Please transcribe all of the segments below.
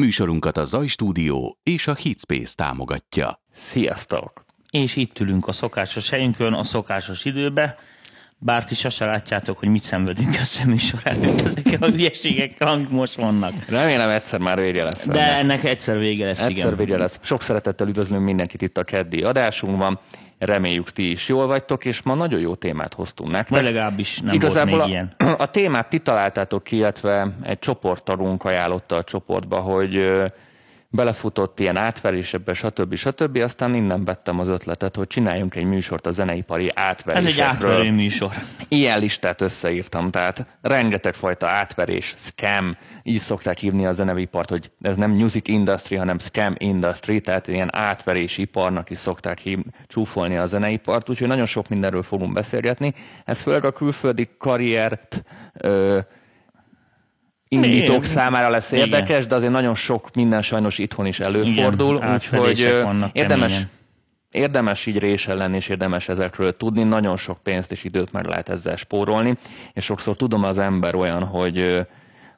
Műsorunkat a Zaj Stúdió és a Hitspace támogatja. Sziasztok! És itt ülünk a szokásos helyünkön, a szokásos időbe, bár ti sose látjátok, hogy mit szenvedünk a szeműsor előtt ezekkel a hülyeségekkel, amik most vannak. Remélem egyszer már vége lesz. De ennek. ennek egyszer vége lesz, egyszer igen. vége lesz. Sok szeretettel üdvözlünk mindenkit itt a keddi adásunkban. Reméljük ti is jól vagytok, és ma nagyon jó témát hoztunk nektek. Vagy legalábbis nem Igazából volt még a, ilyen. a témát ti találtátok ki, illetve egy csoporttagunk ajánlotta a csoportba, hogy belefutott ilyen átverésekbe, stb. stb. Aztán innen vettem az ötletet, hogy csináljunk egy műsort a zeneipari Ez átverésekről. egy átverő műsor. Ilyen listát összeírtam, tehát rengeteg fajta átverés, scam, így szokták hívni a zenevipart, hogy ez nem music industry, hanem scam industry, tehát ilyen átverés iparnak is szokták hív, csúfolni a zeneipart, úgyhogy nagyon sok mindenről fogunk beszélgetni. Ez főleg a külföldi karriert ö, indítók Igen. számára lesz Igen. érdekes, de azért nagyon sok minden sajnos itthon is előfordul, Igen, úgyhogy érdemes, keményen. érdemes így résen lenni, és érdemes ezekről tudni. Nagyon sok pénzt és időt meg lehet ezzel spórolni, és sokszor tudom az ember olyan, hogy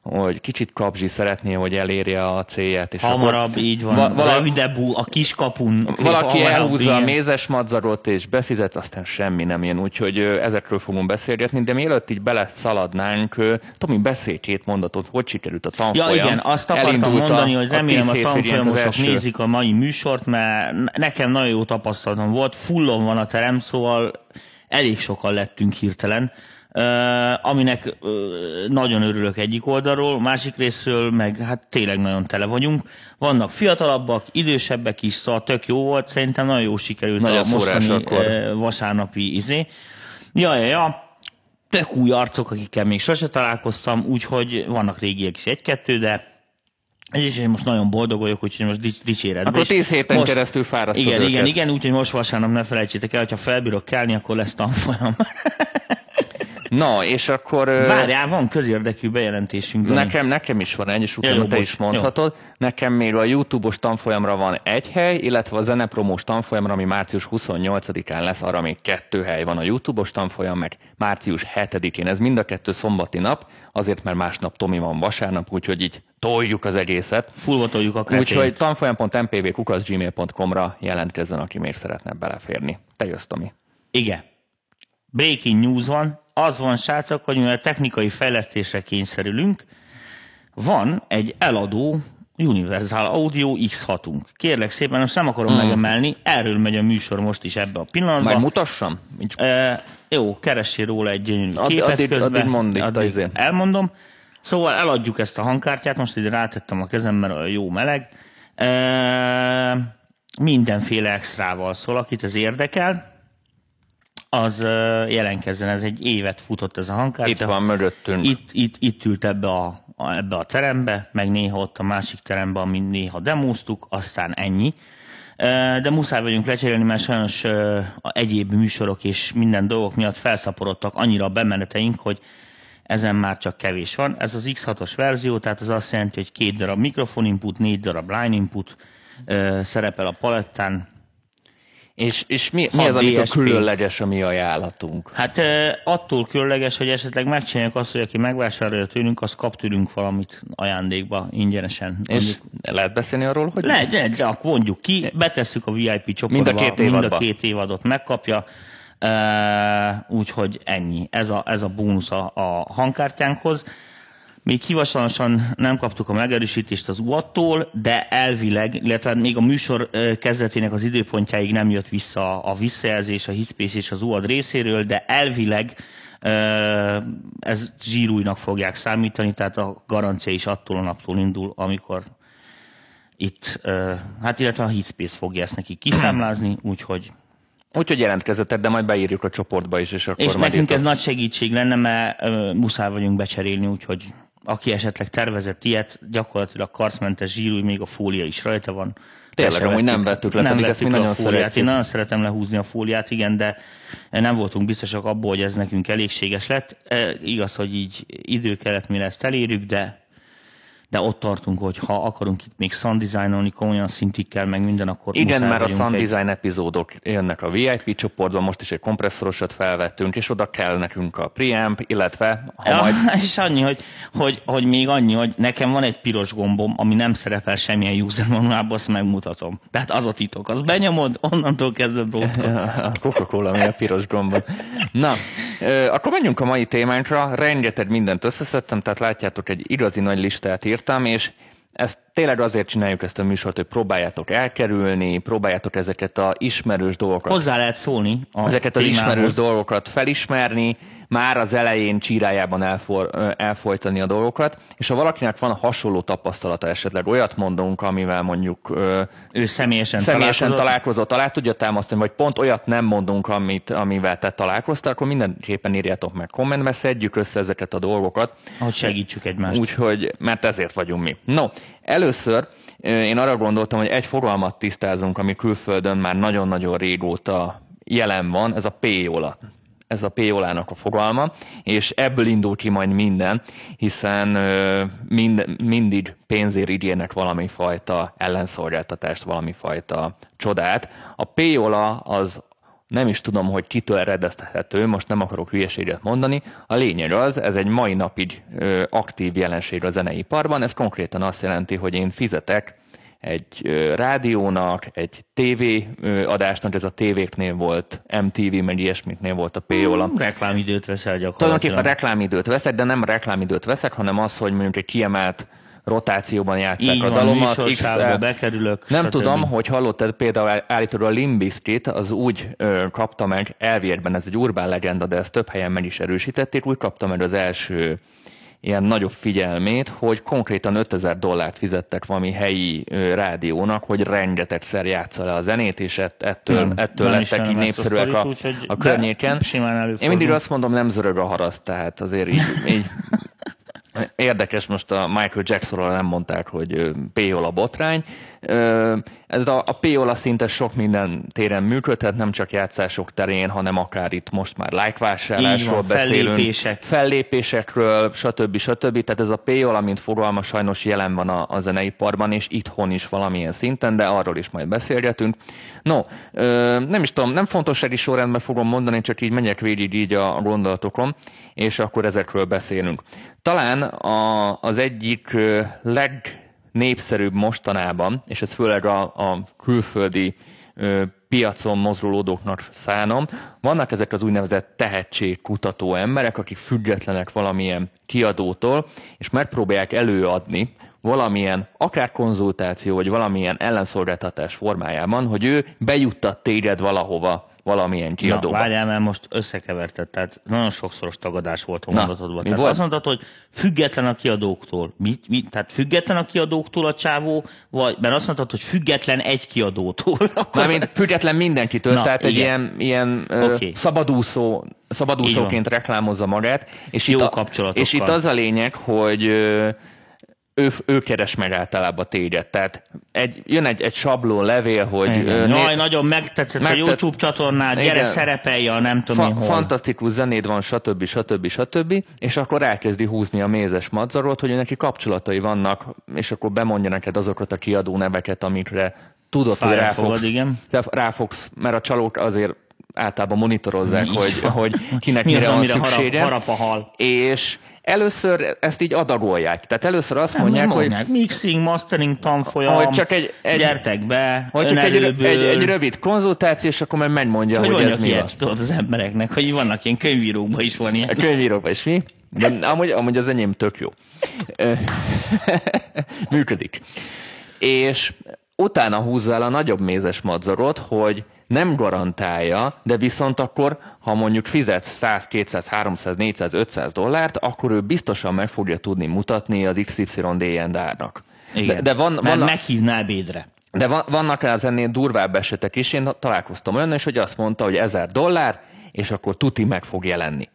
hogy kicsit kapzsi szeretné, hogy elérje a célját. És Hamarabb, akkor így van. Va- vala- Rövidebb a kiskapun. valaki elhúzza a igen. mézes madzagot, és befizet, aztán semmi nem jön, úgyhogy ezekről fogunk beszélgetni, de mielőtt így beleszaladnánk, ö, Tomi, beszélj két mondatot, hogy sikerült a Ja tanfolyam. igen, azt akartam Elindult a- mondani, hogy remélem a az tanfolyamosok nézik a mai műsort, mert ne- nekem nagyon jó tapasztalatom volt, fullon van a terem, szóval elég sokan lettünk hirtelen, aminek nagyon örülök egyik oldalról, másik részről meg hát tényleg nagyon tele vagyunk. Vannak fiatalabbak, idősebbek is, szóval tök jó volt, szerintem nagyon jó sikerült Nagy a a mostani akkor. vasárnapi izé. Ja, ja, ja, tök új arcok, akikkel még sose találkoztam, úgyhogy vannak régiek is egy-kettő, de ez is, én most nagyon boldog vagyok, úgyhogy most dics- dicséretben. Akkor is. tíz héten keresztül fárasztod Igen, igen, őket. igen, úgyhogy most vasárnap ne felejtsétek el, hogyha felbírok kelni, akkor lesz tanfolyam. Na, és akkor... Várjál, van közérdekű bejelentésünk. Dani. Nekem, nekem is van egy, és utána jó, te is mondhatod. Nekem még a YouTube-os tanfolyamra van egy hely, illetve a zenepromós tanfolyamra, ami március 28-án lesz, arra még kettő hely van a YouTube-os tanfolyam, meg március 7-én. Ez mind a kettő szombati nap, azért mert másnap Tomi van vasárnap, úgyhogy így toljuk az egészet. Fullvatoljuk a kretént. Úgyhogy tanfolyam.mpv.gmail.com-ra jelentkezzen, aki még szeretne beleférni. Te jössz, Tomi. Igen. Breaking news van. Az van, srácok, hogy mivel technikai fejlesztésre kényszerülünk, van egy eladó Universal Audio X6-unk. Kérlek szépen, most nem akarom megemelni, erről megy a műsor most is ebbe a pillanatban. Majd mutassam? E, jó, keressél róla egy gyönyörű Addig- képet addig- közben. addig mondd itt a izén. Elmondom. Szóval eladjuk ezt a hangkártyát, most ide rátettem a kezem, mert olyan jó meleg. E, mindenféle extrával szól, akit ez érdekel, az ö, jelentkezzen, ez egy évet futott ez a hangkártya. itt van mögöttünk. Itt, itt, itt ült ebbe a, ebbe a terembe, meg néha ott a másik terembe, amin néha demóztuk, aztán ennyi. De muszáj vagyunk lecserélni, mert sajnos a egyéb műsorok és minden dolgok miatt felszaporodtak annyira a bemeneteink, hogy ezen már csak kevés van. Ez az X6-os verzió, tehát az azt jelenti, hogy két darab mikrofon input, négy darab line input szerepel a palettán, És, és mi, mi az, amit a különleges a mi ajánlatunk? Hát attól különleges, hogy esetleg megcsináljuk azt, hogy aki megvásárolja tőlünk, az kap tőlünk valamit ajándékba ingyenesen. És lehet beszélni arról, hogy Le, de, de akkor mondjuk ki, betesszük a VIP csoportba, Mind a két mind a évadba. két évadot megkapja, úgyhogy ennyi. Ez a, ez a bónusz a, a hangkártyánkhoz. Még hivatalosan nem kaptuk a megerősítést az UAT-tól, de elvileg, illetve még a műsor kezdetének az időpontjáig nem jött vissza a visszajelzés a Hitspace és az UAD részéről, de elvileg ez zsírújnak fogják számítani, tehát a garancia is attól a naptól indul, amikor itt, hát illetve a Hitspace fogja ezt neki kiszámlázni, úgyhogy Úgyhogy jelentkezzetek, de majd beírjuk a csoportba is, és akkor és nekünk ez nagy segítség lenne, mert muszáj vagyunk becserélni, úgyhogy aki esetleg tervezett ilyet, gyakorlatilag karcmentes zsírúj, még a fólia is rajta van. Tényleg, amúgy nem vettük- vettük le, nem pedig ezt mi vettük le a nagyon fóliát. szeretjük. Én nagyon szeretem lehúzni a fóliát, igen, de nem voltunk biztosak abból, hogy ez nekünk elégséges lett. E, igaz, hogy így idő kellett, mire ezt elérjük, de de ott tartunk, hogy ha akarunk itt még sound designolni komolyan szintikkel, meg minden, akkor Igen, mert a sound egy- design epizódok jönnek a VIP csoportban, most is egy kompresszorosat felvettünk, és oda kell nekünk a preamp, illetve ha Ja, majd és annyi, hogy, hogy, hogy még annyi, hogy nekem van egy piros gombom, ami nem szerepel semmilyen user manuálban, azt megmutatom. Tehát az a titok, az benyomod, onnantól kezdve broadcast. a Coca-Cola, ami a piros gombon. Na, akkor menjünk a mai témánkra. Rengeteg mindent összeszedtem, tehát látjátok, egy igazi nagy listát írtam, és ezt tényleg azért csináljuk ezt a műsort, hogy próbáljátok elkerülni, próbáljátok ezeket a ismerős dolgokat Hozzá lehet szólni a ezeket az ismerős dolgokat felismerni, már az elején csírájában elfor, elfolytani a dolgokat, és ha valakinek van hasonló tapasztalata esetleg, olyat mondunk, amivel mondjuk Ő személyesen, személyesen találkozott. találkozott, alá tudja támasztani, vagy pont olyat nem mondunk, amit, amivel te találkoztál, akkor mindenképpen írjátok meg kommentbe, szedjük össze ezeket a dolgokat, hogy segítsük egymást. Úgyhogy, mert ezért vagyunk mi. No, először én arra gondoltam, hogy egy fogalmat tisztázunk, ami külföldön már nagyon-nagyon régóta jelen van, ez a P-ola. Ez a P-olának a fogalma, és ebből indul ki majd minden, hiszen mind, mindig pénzért ígérnek valami fajta ellenszolgáltatást, valami fajta csodát. A P-ola az nem is tudom, hogy kitől eredeztethető, most nem akarok hülyeséget mondani. A lényeg az, ez egy mai napig ö, aktív jelenség a zeneiparban, ez konkrétan azt jelenti, hogy én fizetek egy ö, rádiónak, egy TV ö, adásnak, ez a tévéknél volt, MTV, meg ilyesmiknél volt a P-ola. Reklámidőt veszel Tulajdonképpen gyakorlatilag. reklámidőt veszek, de nem reklámidőt veszek, hanem az, hogy mondjuk egy kiemelt rotációban játszák Így a van, dalomat. XL. bekerülök, Nem stb. tudom, hogy hallottad például állítólag a Limbiskit, az úgy ö, kapta meg elvérben, ez egy urbán legenda, de ezt több helyen meg is erősítették, úgy kapta meg az első ilyen nagyobb figyelmét, hogy konkrétan 5000 dollárt fizettek valami helyi ö, rádiónak, hogy rengetegszer játsza le a zenét, és ett, ettől, Nem, ettől nem lettek így ezt a népszerűek sztorit, a, úgyhogy- a környéken. Én mindig azt mondom, nem zörög a haraszt, tehát azért így, így Érdekes, most a Michael Jacksonról nem mondták, hogy ö, P-ola botrány. Ez a, a P-ola szinte sok minden téren működhet, nem csak játszások terén, hanem akár itt most már like Így vásárlásról van, beszélünk. fellépések. Fellépésekről, stb. stb. Tehát ez a P-ola, mint fogalma sajnos jelen van a, a zeneiparban, és itthon is valamilyen szinten, de arról is majd beszélgetünk. No, nem is tudom, nem fontossági sorrendben fogom mondani, csak így megyek végig így a gondolatokon, és akkor ezekről beszélünk. Talán a, az egyik legnépszerűbb mostanában, és ez főleg a, a külföldi ö, piacon mozgolódóknak szánom, vannak ezek az úgynevezett tehetségkutató emberek, akik függetlenek valamilyen kiadótól, és megpróbálják előadni valamilyen akár konzultáció, vagy valamilyen ellenszolgáltatás formájában, hogy ő bejuttat téged valahova valamilyen Na, kiadóba. várjál, mert most összekeverted, tehát nagyon sokszoros tagadás volt a Na, mondatodban. Tehát volt? azt mondtad, hogy független a kiadóktól. Mit, mit, tehát független a kiadóktól a csávó, vagy mert azt mondtad, hogy független egy kiadótól. Akkor Mármint független mindenkitől, Na, tehát egy igen. ilyen, ilyen ö, Oké. szabadúszó, szabadúszóként reklámozza magát. És Jó itt a, kapcsolatokkal. És itt az a lényeg, hogy ő, ő keres meg általában téged. Tehát egy, jön egy, egy sablón levél, hogy... Igen. né- Jaj, nagyon megtetszett a Megtett- YouTube csatornál, gyere Igen. szerepelj a nem tudom Fa- hol. fantasztikus zenéd van, stb. stb. stb. És akkor elkezdi húzni a mézes madzarot, hogy neki kapcsolatai vannak, és akkor bemondja neked azokat a kiadó neveket, amikre tudod, hogy Fájra rá fogad, fogsz, igen. rá fogsz, mert a csalók azért általában monitorozzák, hogy, hogy kinek Mi az, mire van amire harap, szüksége. harap a hal? És először ezt így adagolják. Tehát először azt mondják, hogy mondják, mixing, mastering tanfolyam, Hogy csak egy- egy- gyertek be, hogy csak egy, egy, egy rövid konzultáció, és akkor meg megmondja, hogy hogy, ez mi ilyet, tudod, az embereknek, hogy vannak ilyen könyvírókban is van ilyen. A könyvíróban is mi? De amúgy, amúgy az enyém tök jó. Működik. És utána húzza el a nagyobb mézes madzarot, hogy nem garantálja, de viszont akkor, ha mondjuk fizetsz 100, 200, 300, 400, 500 dollárt, akkor ő biztosan meg fogja tudni mutatni az XYDN-árnak. De, de van, Mert vannak, meghívná ebédre. de van, vannak az ennél durvább esetek is. Én találkoztam olyan is, hogy azt mondta, hogy 1000 dollár, és akkor tuti meg fog jelenni.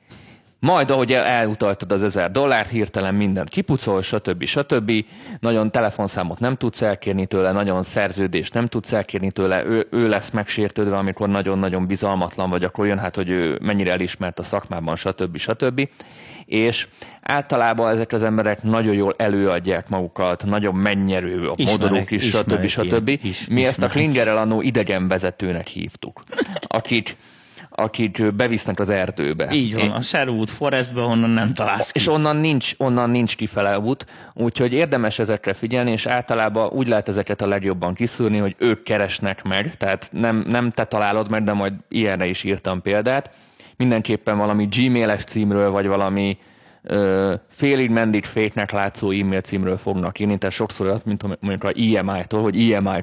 Majd, ahogy elutaltad az ezer dollárt, hirtelen mindent kipucol, stb. stb. Nagyon telefonszámot nem tudsz elkérni tőle, nagyon szerződést nem tudsz elkérni tőle, ő, ő lesz megsértődve, amikor nagyon-nagyon bizalmatlan vagy, akkor jön hát, hogy ő mennyire elismert a szakmában, stb. stb. És általában ezek az emberek nagyon jól előadják magukat, nagyon mennyerő a modorok is, stb. stb. Mi ezt a Klingerrel annó idegenvezetőnek hívtuk, akik akik bevisznek az erdőbe. Így van, a Sherwood Forestbe, onnan nem találsz ki. És onnan nincs, onnan nincs kifele út, úgyhogy érdemes ezekre figyelni, és általában úgy lehet ezeket a legjobban kiszűrni, hogy ők keresnek meg, tehát nem, nem te találod meg, de majd ilyenre is írtam példát. Mindenképpen valami gmail-es címről, vagy valami ö, félig mendig féknek látszó e-mail címről fognak írni, tehát sokszor olyat, mint mondjuk a EMI-tól, hogy EMI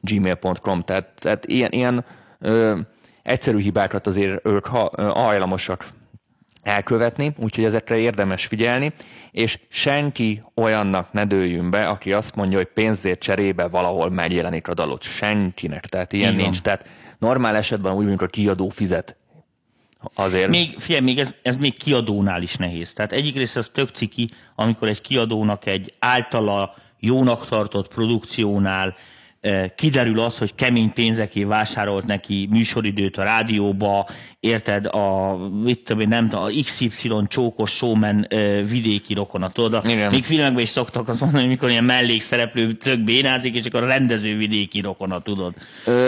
gmail.com, tehát, tehát ilyen, ilyen ö, egyszerű hibákat azért ők hajlamosak elkövetni, úgyhogy ezekre érdemes figyelni, és senki olyannak ne dőljön be, aki azt mondja, hogy pénzért cserébe valahol megjelenik a dalot. Senkinek, tehát ilyen Igen. nincs. Tehát normál esetben úgy mondjuk a kiadó fizet Azért. Még, figyelj, még ez, ez még kiadónál is nehéz. Tehát egyik része az tök ciki, amikor egy kiadónak egy általa jónak tartott produkciónál kiderül az, hogy kemény pénzeké vásárolt neki műsoridőt a rádióba, érted, a, mit tudom én, nem a XY csókos showman vidéki rokona, tudod? Igen. Még filmekben is szoktak azt mondani, mikor ilyen mellékszereplő tök bénázik, és akkor a rendező vidéki rokona, tudod? Ö,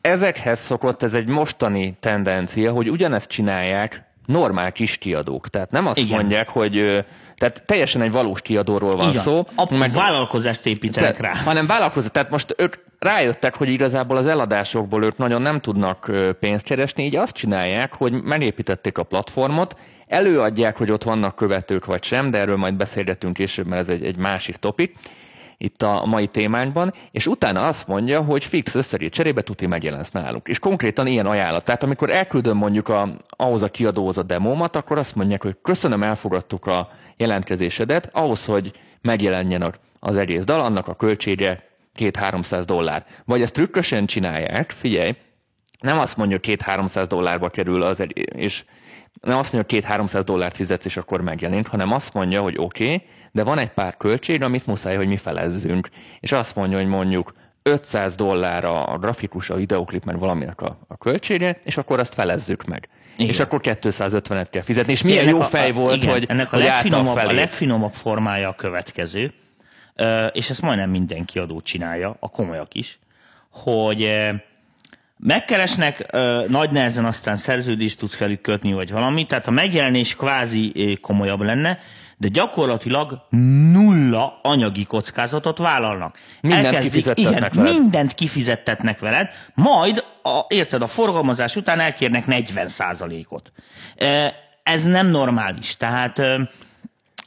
ezekhez szokott ez egy mostani tendencia, hogy ugyanezt csinálják normál kis kiadók. Tehát nem azt Igen. mondják, hogy tehát teljesen egy valós kiadóról van Igen. szó. A meg, vállalkozást építenek te, rá. Hanem vállalkozás. Tehát most ők rájöttek, hogy igazából az eladásokból ők nagyon nem tudnak pénzt keresni, így azt csinálják, hogy megépítették a platformot, előadják, hogy ott vannak követők vagy sem, de erről majd beszélgetünk később, mert ez egy, egy másik topik itt a mai témánkban, és utána azt mondja, hogy fix összegét cserébe tuti megjelensz nálunk. És konkrétan ilyen ajánlat. Tehát amikor elküldöm mondjuk a, ahhoz a kiadóhoz a demómat, akkor azt mondják, hogy köszönöm, elfogadtuk a jelentkezésedet, ahhoz, hogy megjelenjen az egész dal, annak a költsége 2-300 dollár. Vagy ezt trükkösen csinálják, figyelj, nem azt mondja, hogy 2-300 dollárba kerül az egy, és nem azt mondja, hogy 2-300 dollárt fizetsz, és akkor megjelenik, hanem azt mondja, hogy oké, okay, de van egy pár költség, amit muszáj, hogy mi felezzünk. És azt mondja, hogy mondjuk 500 dollár a grafikus, a videoklip, mert valaminek a, a költsége, és akkor azt felezzük meg. Igen. És akkor 250-et kell fizetni. És milyen jó fej a, volt, igen, hogy ennek a, hogy legfinomabb, a legfinomabb formája a következő, és ezt majdnem minden kiadó csinálja, a komolyak is, hogy megkeresnek, nagy nehezen aztán szerződést tudsz velük kötni, vagy valami, tehát a megjelenés kvázi komolyabb lenne, de gyakorlatilag nulla anyagi kockázatot vállalnak. Mindent Elkezdik, kifizettetnek igen, veled. mindent kifizettetnek veled, majd, a, érted, a forgalmazás után elkérnek 40 ot Ez nem normális. Tehát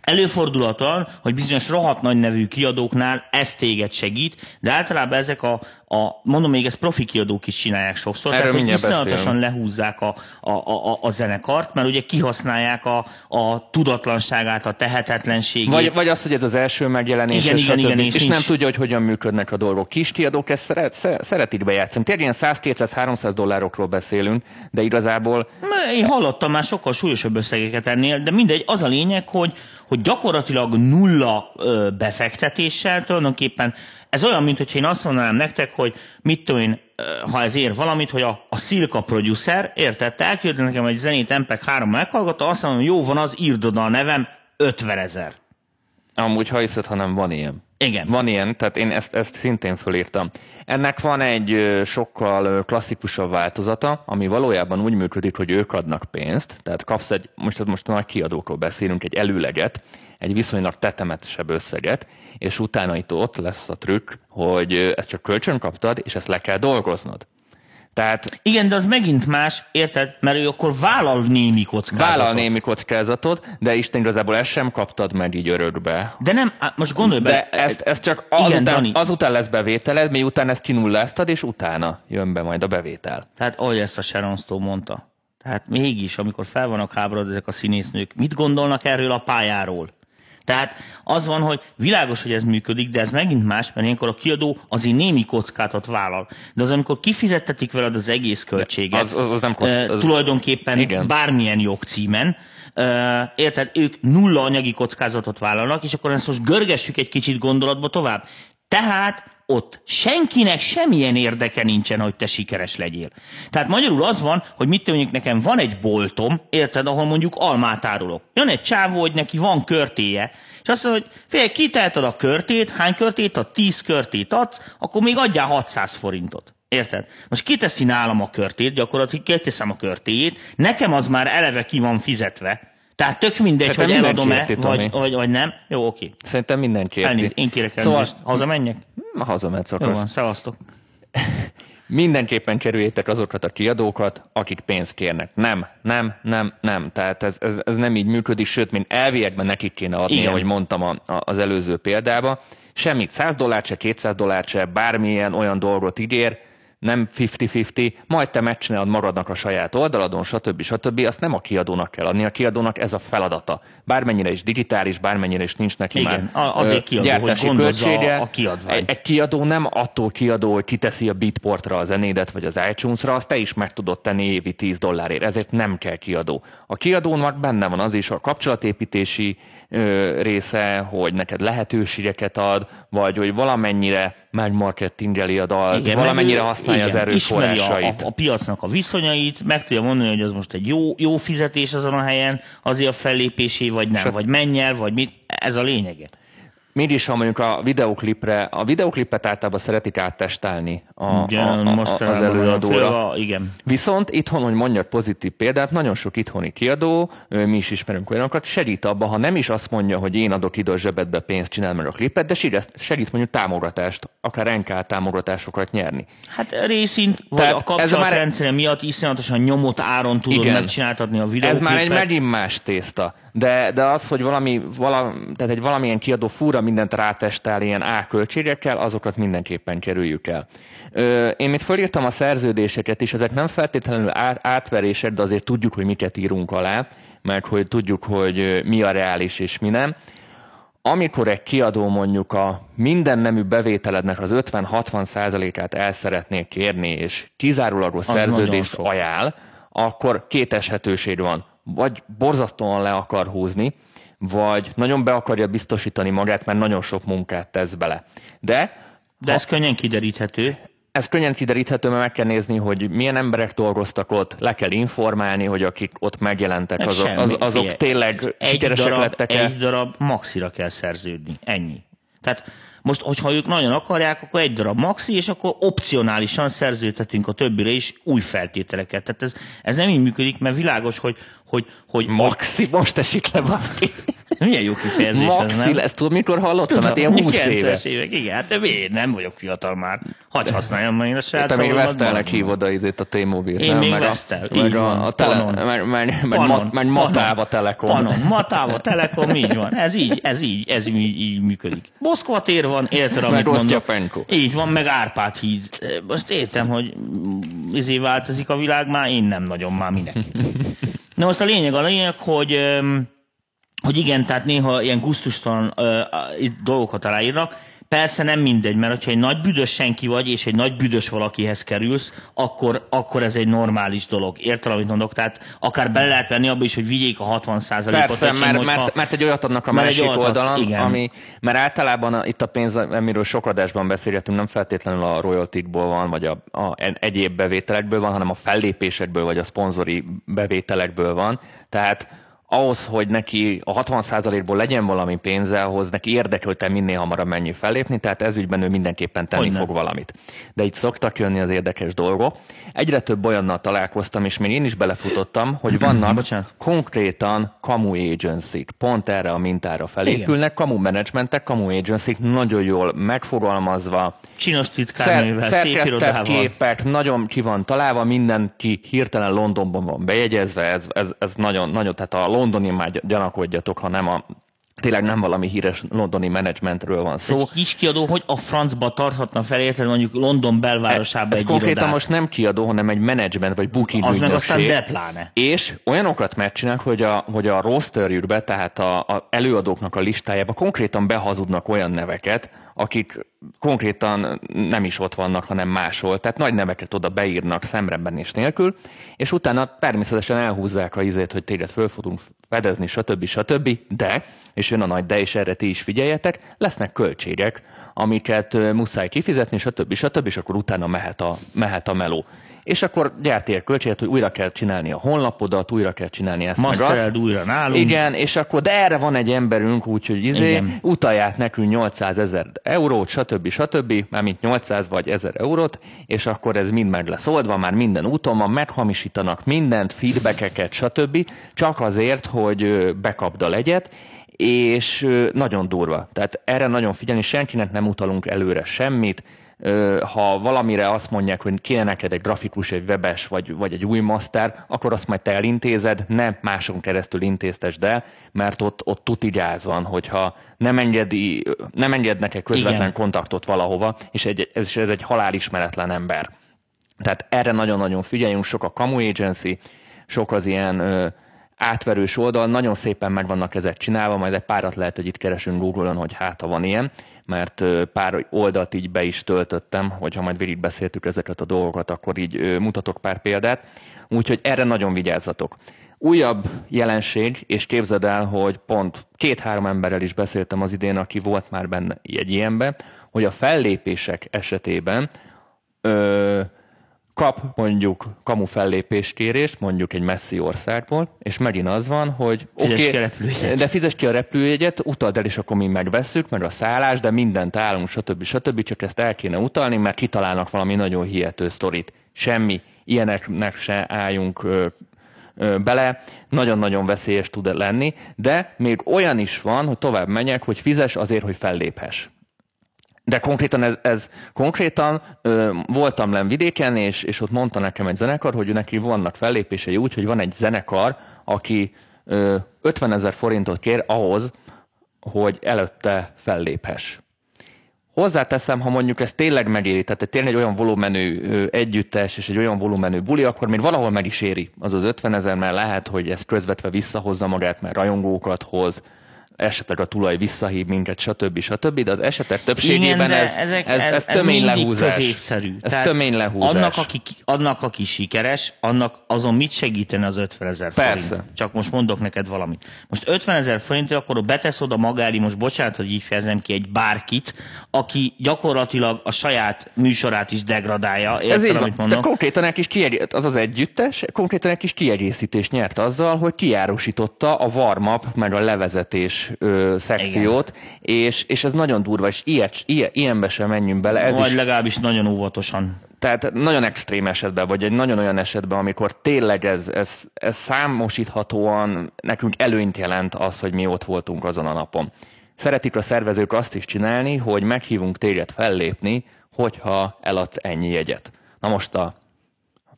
Előfordulhat hogy bizonyos rohadt nagy nevű kiadóknál ez téged segít, de általában ezek a, a mondom még ezt profi kiadók is csinálják sokszor, Erről tehát hogy iszonyatosan lehúzzák a, a, a, a zenekart, mert ugye kihasználják a, a tudatlanságát, a tehetetlenségét. Vagy, vagy azt, hogy ez az első megjelenés, igen, igen, igen, és, és nem tudja, hogy hogyan működnek a dolgok. Kis kiadók ezt szeret, szeretik bejátszani. Tényleg ilyen 100-200-300 dollárokról beszélünk, de igazából... Én hallottam már sokkal súlyosabb összegeket ennél, de mindegy, az a lényeg, hogy, hogy gyakorlatilag nulla ö, befektetéssel tulajdonképpen ez olyan, mint hogy én azt mondanám nektek, hogy mit tudom én, ha ez ér valamit, hogy a, a Szilka producer, érted, te elküldte nekem egy zenét MPEG 3 meghallgatta, azt mondom, jó van, az írd oda a nevem, 50 ezer. Amúgy, ha hiszed, hanem van ilyen. Igen. Van ilyen, tehát én ezt, ezt szintén fölírtam. Ennek van egy sokkal klasszikusabb változata, ami valójában úgy működik, hogy ők adnak pénzt, tehát kapsz egy, most, most a nagy kiadókról beszélünk, egy előleget, egy viszonylag tetemetesebb összeget, és utána itt ott lesz a trükk, hogy ezt csak kölcsön kaptad, és ezt le kell dolgoznod. Tehát, Igen, de az megint más, érted? Mert ő akkor vállal némi kockázatot. Vállal némi kockázatot, de Isten igazából ezt sem kaptad meg így örökbe. De nem, most gondolj be. De ezt, ezt csak azután, Igen, azután lesz bevételed, miután ezt kinulláztad, és utána jön be majd a bevétel. Tehát ahogy ezt a Sharon Stone mondta. Tehát mégis, amikor fel vannak háborod ezek a színésznők, mit gondolnak erről a pályáról? Tehát az van, hogy világos, hogy ez működik, de ez megint más, mert ilyenkor a kiadó azért némi kockátot vállal. De az, amikor kifizettetik veled az egész költséget, az, az, az nem kockázat. az... tulajdonképpen Igen. bármilyen jogcímen, érted, ők nulla anyagi kockázatot vállalnak, és akkor ezt most görgessük egy kicsit gondolatba tovább. Tehát ott senkinek semmilyen érdeke nincsen, hogy te sikeres legyél. Tehát magyarul az van, hogy mit mondjuk nekem van egy boltom, érted, ahol mondjuk almát árulok. Jön egy csávó, hogy neki van körtéje, és azt mondja, hogy fél, kitelted a körtét, hány körtét ad, 10 körtét adsz, akkor még adjál 600 forintot. Érted? Most kiteszi nálam a körtét, gyakorlatilag kiteszem a körtéjét, nekem az már eleve ki van fizetve, tehát tök mindegy, Szerintem hogy eladom-e, vagy, vagy, vagy nem. Jó, oké. Szerintem mindenki érti. Elnézést, én kérek szóval... Hazamenjek? Hazamehetsz akkor. Jó van, szevasztok. Mindenképpen kerüljétek azokat a kiadókat, akik pénzt kérnek. Nem, nem, nem, nem. Tehát ez, ez, ez nem így működik, sőt, mint elviekben nekik kéne adni, Igen. ahogy mondtam a, a, az előző példába. Semmit, 100 dollárt se, 200 dollárt se, bármilyen olyan dolgot ígér, nem 50-50, majd te megcsinálod maradnak a saját oldaladon, stb. stb. Azt nem a kiadónak kell adni, a kiadónak ez a feladata. Bármennyire is digitális, bármennyire is nincs neki Igen, már azért kiadó, gyártási hogy költsége. A kiadvány. Egy, egy kiadó nem attól kiadó, hogy kiteszi a Beatportra a zenédet, vagy az iTunes-ra, azt te is meg tudod tenni évi 10 dollárért, ezért nem kell kiadó. A kiadónak benne van az is a kapcsolatépítési ö, része, hogy neked lehetőségeket ad, vagy hogy valamennyire megmarketingeli a dalt, Igen, valamennyire használja igen, az erőforrásait. A, a, a piacnak a viszonyait, meg tudja mondani, hogy az most egy jó, jó fizetés azon a helyen, azért a fellépésé, vagy nem, vagy menj el, vagy mit, ez a lényege mégis, ha mondjuk a videoklipre, a videoklipet általában szeretik áttestálni a, igen, a, a, most az előadóra. Félve, igen. Viszont itthon, hogy mondjak pozitív példát, nagyon sok itthoni kiadó, mi is ismerünk olyanokat, segít abba, ha nem is azt mondja, hogy én adok ide a zsebedbe pénzt, csinál meg a klipet, de segít mondjuk támogatást, akár NK támogatásokat nyerni. Hát részint, vagy a kapcsolatrendszer már... miatt iszonyatosan nyomott áron tudod igen. megcsináltatni a videóklipet. Ez már egy megint más tészta de, de az, hogy valami, vala, tehát egy valamilyen kiadó fúra mindent rátestel ilyen A költségekkel, azokat mindenképpen kerüljük el. Ö, én mit fölírtam a szerződéseket is, ezek nem feltétlenül átverések, de azért tudjuk, hogy miket írunk alá, meg hogy tudjuk, hogy mi a reális és mi nem. Amikor egy kiadó mondjuk a minden nemű bevételednek az 50-60 százalékát el szeretnék kérni, és kizárólagos az szerződést ajánl, akkor két eshetőség van vagy borzasztóan le akar húzni, vagy nagyon be akarja biztosítani magát, mert nagyon sok munkát tesz bele. De de ha, ez könnyen kideríthető. Ez könnyen kideríthető, mert meg kell nézni, hogy milyen emberek dolgoztak ott, le kell informálni, hogy akik ott megjelentek, meg azok, az, azok Fie, tényleg sikeresek darab, lettek Egy darab maxira kell szerződni. Ennyi. Tehát most, hogyha ők nagyon akarják, akkor egy darab maxi, és akkor opcionálisan szerződhetünk a többire is új feltételeket. Tehát ez, ez nem így működik, mert világos, hogy, hogy, hogy Maxi, most esik le, baszki. Milyen jó kifejezés Maxi ez, nem? lesz, tudod, mikor hallottam? Tudom, hát ilyen 20 éve. évek, igen, hát miért nem vagyok fiatal már. Hagy használjam már én a srácot. Te még Vestelnek hívod a izét a T-Mobile, Én nem? még Vestel, meg a, a, tele, meg, meg, meg, mat, meg Matáva Telekom. Panon, Matáva Telekom, így van. Ez így, ez így, ez így, így működik. Moszkva tér van, érted, amit mondok. Így van, meg Árpád híd. Most értem, hogy izé változik a világ, már én nem nagyon már minek. Na most a lényeg a lényeg, hogy hogy igen, tehát néha ilyen gusztustalan dolgokat aláírnak, Persze nem mindegy, mert hogyha egy nagy büdös senki vagy, és egy nagy büdös valakihez kerülsz, akkor, akkor ez egy normális dolog. Érted, amit mondok? Tehát akár bele lehet venni abba is, hogy vigyék a 60 százalékot. Persze, mert, hogyha, mert, mert, egy olyat adnak a másik oldalon, igen. ami, mert általában itt a pénz, amiről sok adásban beszélgetünk, nem feltétlenül a royaltikból van, vagy a, a egyéb bevételekből van, hanem a fellépésekből, vagy a szponzori bevételekből van. Tehát ahhoz, hogy neki a 60%-ból legyen valami pénze, ahhoz neki érdekel, hogy te minél hamarabb mennyi fellépni, tehát ez ügyben ő mindenképpen tenni Hogyne. fog valamit. De itt szoktak jönni az érdekes dolgok. Egyre több olyannal találkoztam, és még én is belefutottam, hogy vannak konkrétan kamu agency pont erre a mintára felépülnek, Igen. kamu managementek, kamu agency nagyon jól megfogalmazva, csinos titkárnővel, szerkesztett képek, nagyon ki van találva, mindenki hirtelen Londonban van bejegyezve, ez, ez, ez nagyon, nagyon, tehát a londoni már gyanakodjatok, ha nem a tényleg nem valami híres londoni menedzsmentről van szó. Egy kis kiadó, hogy a francba tarthatna fel, érted, mondjuk London belvárosába Ez egy konkrétan irodát. most nem kiadó, hanem egy menedzsment vagy booking Az meg aztán depláne. És olyanokat megcsinálnak, hogy a, hogy a rosterjükbe, tehát a, a előadóknak a listájába konkrétan behazudnak olyan neveket, akik konkrétan nem is ott vannak, hanem máshol. Tehát nagy neveket oda beírnak szemreben és nélkül, és utána természetesen elhúzzák a izét, hogy téged föl fogunk fedezni, stb. stb. De, és jön a nagy de, és erre ti is figyeljetek, lesznek költségek, amiket muszáj kifizetni, stb. stb. és akkor utána mehet a, mehet a meló. És akkor gyárti egy költséget, hogy újra kell csinálni a honlapodat, újra kell csinálni ezt meg azt. Mastereld újra nálunk. Igen, és akkor, de erre van egy emberünk, úgyhogy izé, Igen. utalját nekünk 800 ezer eurót, stb. stb. Mármint 800 vagy 1000 eurót, és akkor ez mind meg lesz oldva, már minden úton van, meghamisítanak mindent, feedbackeket, stb. Csak azért, hogy bekapd a legyet, és nagyon durva. Tehát erre nagyon figyelni, senkinek nem utalunk előre semmit, ha valamire azt mondják, hogy kéne neked egy grafikus, egy webes, vagy, vagy egy új master, akkor azt majd te elintézed, ne máson keresztül intéztesd el, mert ott, ott tuti gáz van, hogyha nem, engedi, nem engednek egy közvetlen Igen. kontaktot valahova, és egy, ez, ez egy halálismeretlen ember. Tehát erre nagyon-nagyon figyeljünk, sok a Camu Agency, sok az ilyen átverős oldal, nagyon szépen meg vannak ezek csinálva, majd egy párat lehet, hogy itt keresünk Google-on, hogy hát ha van ilyen, mert pár oldalt így be is töltöttem, hogyha majd végigbeszéltük ezeket a dolgokat, akkor így mutatok pár példát. Úgyhogy erre nagyon vigyázzatok. Újabb jelenség, és képzeld el, hogy pont két-három emberrel is beszéltem az idén, aki volt már benne egy ilyenben, hogy a fellépések esetében ö, kap mondjuk kamu fellépéskérést, mondjuk egy messzi országból, és megint az van, hogy oké, repülőjegyet. de fizes ki a repülőjegyet, utald el, és akkor mi megvesszük, meg a szállás, de mindent állunk, stb. stb. Csak ezt el kéne utalni, mert kitalálnak valami nagyon hihető sztorit. Semmi, ilyeneknek se álljunk ö, ö, bele, nagyon-nagyon veszélyes tud lenni, de még olyan is van, hogy tovább menjek, hogy fizes azért, hogy felléphess. De konkrétan ez, ez konkrétan ö, voltam len vidéken, és, és ott mondta nekem egy zenekar, hogy neki vannak fellépései úgy, hogy van egy zenekar, aki ö, 50 ezer forintot kér ahhoz, hogy előtte felléphess. Hozzáteszem, ha mondjuk ez tényleg megéri, tehát tényleg egy olyan volumenű együttes és egy olyan volumenű buli, akkor még valahol meg is éri az az 50 ezer, mert lehet, hogy ez közvetve visszahozza magát, mert rajongókat hoz, esetleg a tulaj visszahív minket, stb. stb. De az esetek többségében Igen, de ez, ezek, ez, ez, tömény mindig lehúzás. középszerű. Ez Tehát tömény lehúzás. Annak aki, annak, aki sikeres, annak azon mit segítene az 50 ezer Persze. forint? Csak most mondok neked valamit. Most 50 ezer forintért akkor betesz oda magári, most bocsánat, hogy így fejezem ki, egy bárkit, aki gyakorlatilag a saját műsorát is degradálja. Érted, Ez így amit De mondom? konkrétan egy kis kiegé... az az együttes, konkrétan egy kis kiegészítést nyert azzal, hogy kiárusította a warm-up meg a levezetés ö, szekciót, és, és ez nagyon durva, és ilyet, ilyen, ilyenbe sem menjünk bele. Ez Vagy is, legalábbis nagyon óvatosan. tehát nagyon extrém esetben, vagy egy nagyon olyan esetben, amikor tényleg ez, ez, ez számosíthatóan nekünk előnyt jelent az, hogy mi ott voltunk azon a napon. Szeretik a szervezők azt is csinálni, hogy meghívunk téged fellépni, hogyha eladsz ennyi jegyet. Na most a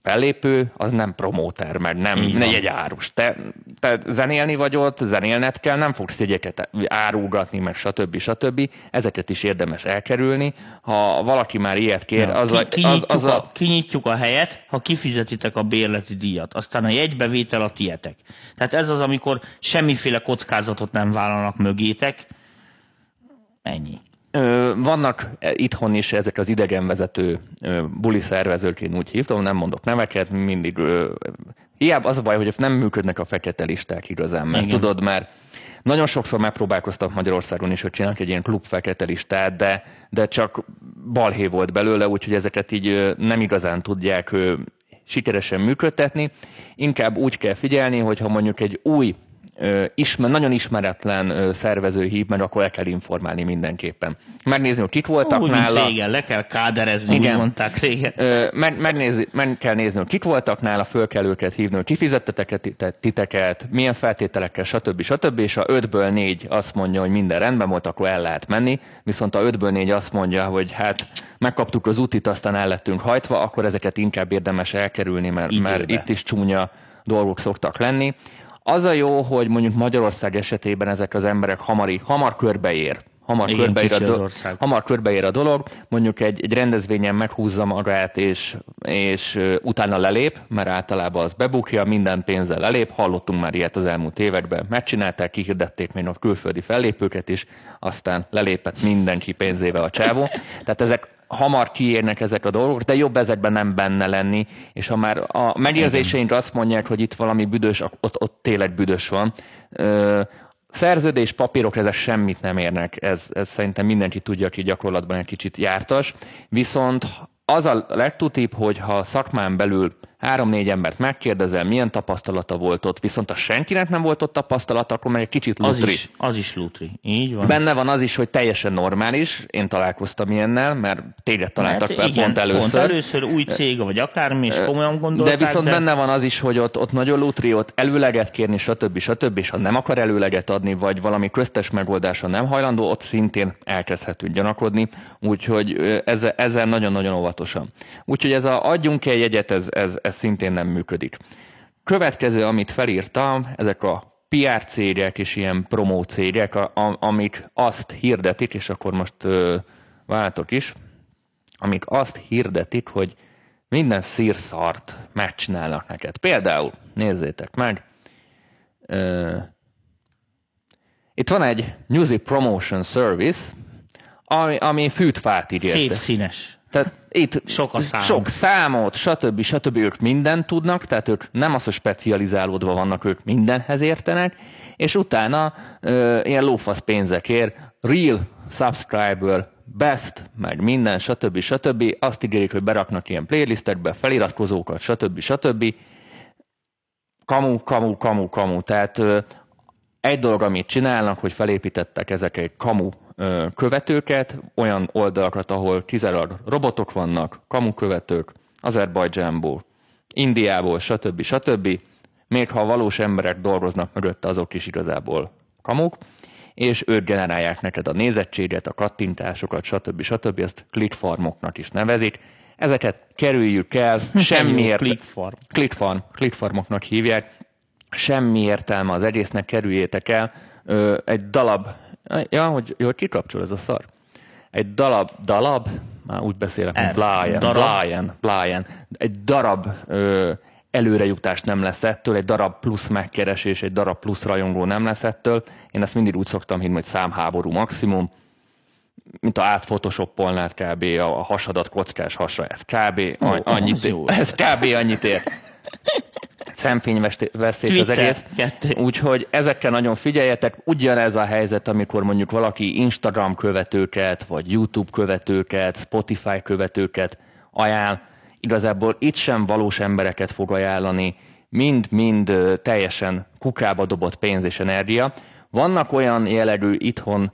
fellépő az nem promóter, meg nem van. jegyárus. Te, te zenélni vagy ott, zenélned kell, nem fogsz jegyeket árulgatni, meg stb. stb. Ezeket is érdemes elkerülni. Ha valaki már ilyet kér, az, a, Ki, az, kinyitjuk, az a, a, kinyitjuk a helyet, ha kifizetitek a bérleti díjat. Aztán a jegybevétel a tietek. Tehát ez az, amikor semmiféle kockázatot nem vállalnak mögétek. Ennyi. Vannak e, itthon is ezek az idegenvezető buli szervezők, én úgy hívtam, nem mondok neveket, mindig hiába az a baj, hogy nem működnek a fekete listák igazán, mert Igen. tudod, mert nagyon sokszor megpróbálkoztak Magyarországon is, hogy csinálnak egy ilyen klub fekete listát, de, de csak balhé volt belőle, úgyhogy ezeket így nem igazán tudják sikeresen működtetni. Inkább úgy kell figyelni, hogyha mondjuk egy új ismer, nagyon ismeretlen ö, szervező hív, meg akkor el kell informálni mindenképpen. Megnézni, hogy kik voltak Úgy, nála. régen, le kell káderezni, Igen. úgy mondták régen. Meg, megnézni, meg kell nézni, hogy kik voltak nála, föl kell őket hívni, hogy kifizettetek titeket, milyen feltételekkel, stb. stb. És ha 5-ből 4 azt mondja, hogy minden rendben volt, akkor el lehet menni, viszont ha 5-ből 4 azt mondja, hogy hát megkaptuk az útit, aztán el lettünk hajtva, akkor ezeket inkább érdemes elkerülni, mert, mert itt is csúnya dolgok szoktak lenni. Az a jó, hogy mondjuk Magyarország esetében ezek az emberek hamari, hamar körbeér. Hamar, Igen, körbeér a, do- hamar körbeér a dolog, mondjuk egy, egy rendezvényen meghúzza magát, és, és utána lelép, mert általában az bebukja, minden pénzzel lelép, hallottunk már ilyet az elmúlt években, megcsinálták, kihirdették még a külföldi fellépőket is, aztán lelépett mindenki pénzével a csávó. Tehát ezek hamar kiérnek ezek a dolgok, de jobb ezekben nem benne lenni, és ha már a megérzéseink azt mondják, hogy itt valami büdös, ott, ott tényleg büdös van. Ö, Szerződés, papírok, ezek semmit nem érnek. Ez, ez szerintem mindenki tudja, aki gyakorlatban egy kicsit jártas. Viszont az a legtutibb, hogy ha szakmán belül három-négy embert megkérdezel, milyen tapasztalata volt ott, viszont a senkinek nem volt ott tapasztalata, akkor már egy kicsit Az lutri. is, az is lutri. Így van. Benne van az is, hogy teljesen normális. Én találkoztam ilyennel, mert téged találtak Mert be igen, pont először. Pont először új cég, vagy akármi, és komolyan gondolták. De viszont benne van az is, hogy ott, ott nagyon lutri, ott előleget kérni, stb. stb. És ha nem akar előleget adni, vagy valami köztes megoldása nem hajlandó, ott szintén elkezdhetünk gyanakodni. Úgyhogy ezzel, ezzel nagyon-nagyon óvatosan. Úgyhogy ez a adjunk egy jegyet, ez, ez, ez szintén nem működik. Következő, amit felírtam, ezek a PR cégek és ilyen promó cégek, amik azt hirdetik, és akkor most ö, váltok is, amik azt hirdetik, hogy minden szírszart megcsinálnak neked. Például, nézzétek meg, ö, itt van egy Music Promotion Service, ami, ami fűtfát ígért. Szép színes. Tehát itt Sok a szám. sok számot, stb. stb. ők mindent tudnak, tehát ők nem az, hogy specializálódva vannak, ők mindenhez értenek, és utána ö, ilyen lófasz pénzekért real subscriber, best, meg minden, stb. stb. Azt ígérik, hogy beraknak ilyen playlistekbe, feliratkozókat, stb. stb. Kamu, kamu, kamu, kamu. Tehát egy dolog, amit csinálnak, hogy felépítettek ezek egy kamu követőket, olyan oldalakat, ahol kizárólag robotok vannak, kamu követők, Azerbajdzsánból, Indiából, stb. stb. Még ha valós emberek dolgoznak mögötte, azok is igazából kamuk, és ők generálják neked a nézettséget, a kattintásokat, stb. stb. Ezt clickfarmoknak is nevezik. Ezeket kerüljük el, semmiért... Clickfarm. Clickfarm, clickfarmoknak hívják. Semmi értelme az egésznek, kerüljétek el. Egy dalab, ja, hogy, hogy kikapcsol ez a szar. Egy dalab, dalab, már úgy beszélek, mint Darab. Brian, Brian. Egy darab ö, előrejutás nem lesz ettől, egy darab plusz megkeresés, egy darab plusz rajongó nem lesz ettől. Én ezt mindig úgy szoktam hinni, hogy számháború maximum, mint a átphotoshopolnád kb. a hasadat kockás hasra, ez kb. Ó, An- annyit, jó. ez kb. annyit ér. Szemfényvesztés az egész. Úgyhogy ezekkel nagyon figyeljetek. Ugyanez a helyzet, amikor mondjuk valaki Instagram követőket, vagy YouTube követőket, Spotify követőket ajánl. Igazából itt sem valós embereket fog ajánlani, mind-mind teljesen kukába dobott pénz és energia. Vannak olyan jellegű itthon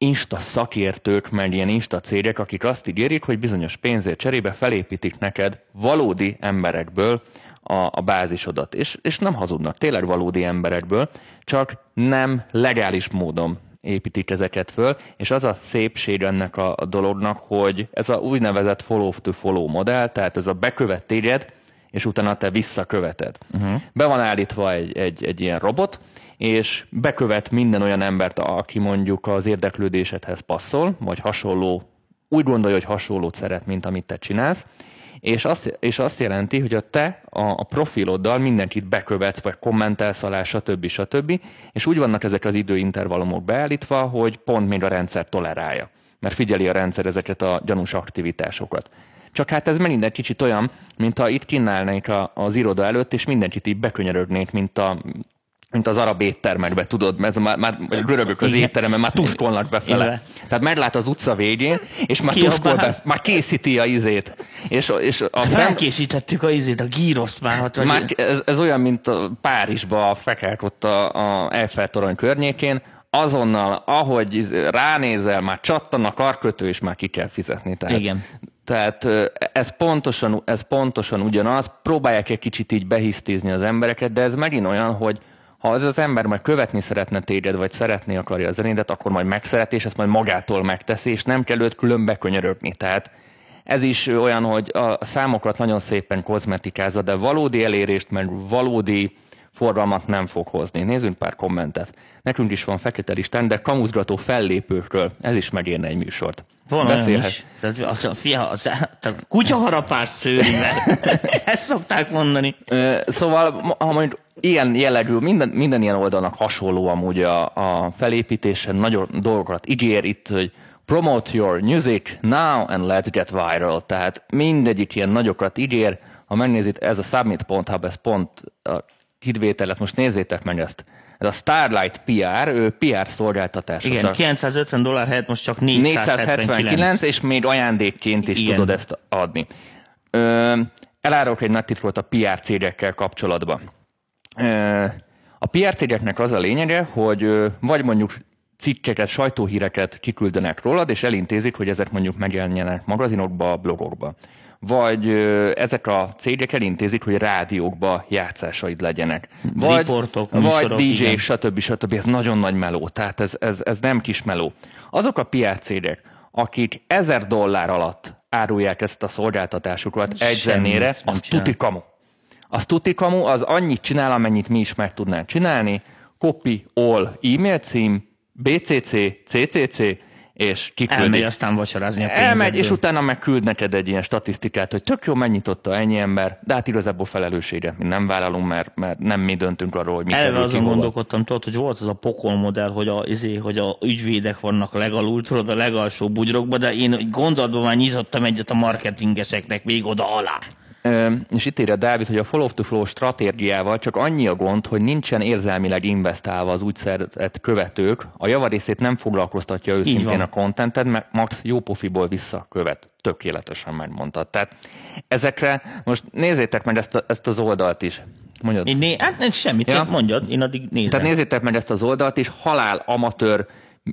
Insta szakértők, meg ilyen Insta cégek, akik azt ígérik, hogy bizonyos pénzért cserébe felépítik neked valódi emberekből a, a bázisodat. És, és nem hazudnak, tényleg valódi emberekből, csak nem legális módon építik ezeket föl, és az a szépség ennek a, a dolognak, hogy ez a úgynevezett follow-to-follow modell, tehát ez a bekövet téged, és utána te visszaköveted. Uh-huh. Be van állítva egy, egy, egy ilyen robot, és bekövet minden olyan embert, aki mondjuk az érdeklődésedhez passzol, vagy hasonló, úgy gondolja, hogy hasonlót szeret, mint amit te csinálsz, és azt, és azt jelenti, hogy a te a, a profiloddal mindenkit bekövetsz, vagy kommentelsz alá, stb. stb. És úgy vannak ezek az időintervallumok beállítva, hogy pont még a rendszer tolerálja. Mert figyeli a rendszer ezeket a gyanús aktivitásokat. Csak hát ez megint egy kicsit olyan, mint ha itt a, az iroda előtt, és mindenkit így bekönyörögnék, mint a mint az arab éttermekbe, tudod, ez már, már görögök az Igen. étteremben, már tuszkolnak befele. Igen. Tehát meglát az utca végén, és már Kiabál. tuszkol be, már készíti a izét. És, és a szem, Felkészítettük a izét, a gíroszt már. Hát, már ez, ez olyan, mint a Párizsba a fekek ott a, a Eiffel torony környékén, azonnal, ahogy ránézel, már csattan a karkötő, és már ki kell fizetni. Tehát, Igen. Tehát ez pontosan, ez pontosan ugyanaz. Próbálják egy kicsit így behisztizni az embereket, de ez megint olyan, hogy ha az az ember majd követni szeretne téged, vagy szeretni akarja a zenédet, akkor majd megszereti, és ezt majd magától megteszi, és nem kell őt külön bekönyörögni. Tehát ez is olyan, hogy a számokat nagyon szépen kozmetikázza, de valódi elérést, meg valódi forgalmat nem fog hozni. Nézzünk pár kommentet. Nekünk is van fekete listán, de kamuzgató fellépőkről ez is megérne egy műsort. Van olyan is. Tehát az, a fia, az, a kutyaharapás szőri, mert ezt szokták mondani. Szóval, ha mondjuk ilyen jellegű, minden, minden ilyen oldalnak hasonló amúgy a, a felépítésen, nagyon dolgokat ígér itt, hogy promote your music now and let's get viral. Tehát mindegyik ilyen nagyokat ígér. Ha megnézit, ez a submit.hub, ez pont a kidvételet, most nézzétek meg ezt. Ez a Starlight PR, ő PR szolgáltatás. Igen, 950 dollár helyett most csak 479. 479 és még ajándékként is Igen. tudod ezt adni. Ö, elárulok egy nagy titkot a PR cégekkel kapcsolatban. A PR cégeknek az a lényege, hogy vagy mondjuk cikkeket, sajtóhíreket kiküldenek rólad, és elintézik, hogy ezek mondjuk megjelenjenek magazinokba, blogokba vagy ezek a cégek elintézik, hogy rádiókba játszásaid legyenek. Vagy, Riportok, vagy DJ, stb. stb. Ez nagyon nagy meló, tehát ez, ez, ez nem kis meló. Azok a PR cégek, akik ezer dollár alatt árulják ezt a szolgáltatásukat egy zenére, az tuti kamu. Az tuti kamu, az annyit csinál, amennyit mi is meg tudnánk csinálni. Copy all e-mail cím, BCC, CCC, és kiküldi. Elmegy aztán vacsorázni a Elmegy, és utána meg küld neked egy ilyen statisztikát, hogy tök jó, mennyit adta ennyi ember, de hát igazából felelősséget mi nem vállalunk, mert, mert nem mi döntünk arról, hogy mi Eleve azon gondolkodtam, tudod, hogy volt az a pokol modell, hogy a, izé, hogy a ügyvédek vannak legalul, tudod, a legalsó bugyrokba, de én gondolatban már nyitottam egyet a marketingeseknek még oda alá és itt írja Dávid, hogy a follow-to-flow stratégiával csak annyi a gond, hogy nincsen érzelmileg investálva az úgy szerzett követők, a javarészét nem foglalkoztatja őszintén a contented, mert max jó pofiból visszakövet. Tökéletesen megmondtad. Tehát ezekre, most nézzétek meg ezt, a, ezt az oldalt is. Mondjad. Én né, hát semmit, ja? mondjad, én addig nézem. Tehát nézzétek meg ezt az oldalt is, halál amatőr,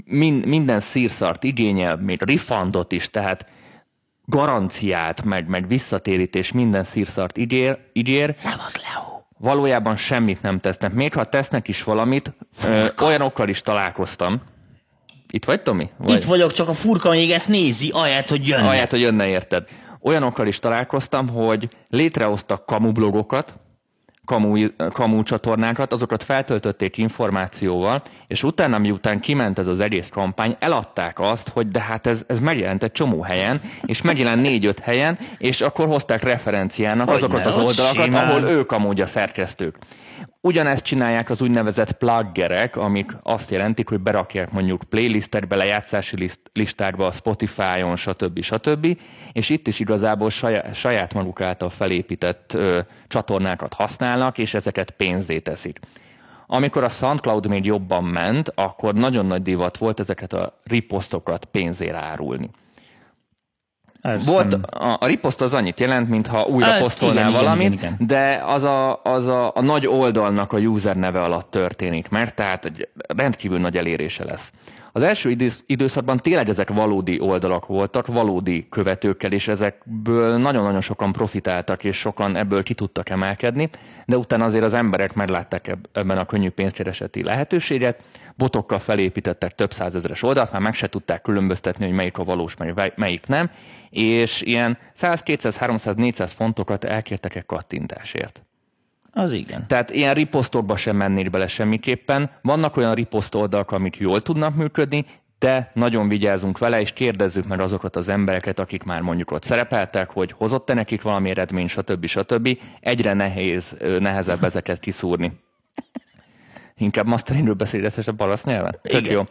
min, minden szírszart igényel, még refundot is, tehát garanciát, meg, meg visszatérítés, minden szírszart ígér, ígér. Szevasz, Leo! Valójában semmit nem tesznek. Még ha tesznek is valamit, ö, olyanokkal is találkoztam. Itt vagy, Tomi? Vagy? Itt vagyok, csak a furka még ezt nézi, ahelyett, hogy jönne. Ahelyett, hogy jönne, érted. Olyanokkal is találkoztam, hogy létrehoztak kamublogokat, kamu, kamu csatornákat, azokat feltöltötték információval, és utána, miután kiment ez az egész kampány, eladták azt, hogy de hát ez, ez megjelent egy csomó helyen, és megjelent négy-öt helyen, és akkor hozták referenciának hogy azokat az oldalakat, simán. ahol ők amúgy a szerkesztők. Ugyanezt csinálják az úgynevezett pluggerek, amik azt jelentik, hogy berakják mondjuk playlistekbe, lejátszási list, listákba, Spotify-on, stb. stb. És itt is igazából saját, saját maguk által felépített ö, csatornákat használnak, és ezeket pénzé teszik. Amikor a SoundCloud még jobban ment, akkor nagyon nagy divat volt ezeket a riposztokat pénzére árulni. Ez Volt, a, a riposzt az annyit jelent, mintha újra hát, posztolnál igen, valamit, igen, igen, igen. de az, a, az a, a nagy oldalnak a user neve alatt történik, mert tehát egy rendkívül nagy elérése lesz. Az első időszakban tényleg ezek valódi oldalak voltak, valódi követőkkel, és ezekből nagyon-nagyon sokan profitáltak, és sokan ebből ki tudtak emelkedni, de utána azért az emberek meglátták ebben a könnyű pénzkereseti lehetőséget, botokkal felépítettek több százezeres oldalt, már meg se tudták különböztetni, hogy melyik a valós, melyik nem, és ilyen 100, 200, 300, 400 fontokat elkértek egy kattintásért. Az igen. Tehát ilyen riposztokba sem mennék bele semmiképpen. Vannak olyan riposzt oldalak, amik jól tudnak működni, de nagyon vigyázunk vele, és kérdezzük meg azokat az embereket, akik már mondjuk ott szerepeltek, hogy hozott-e nekik valami eredmény, stb. stb. Egyre nehéz, nehezebb ezeket kiszúrni. Inkább masterinről beszélsz a balasz nyelven? Tök jó.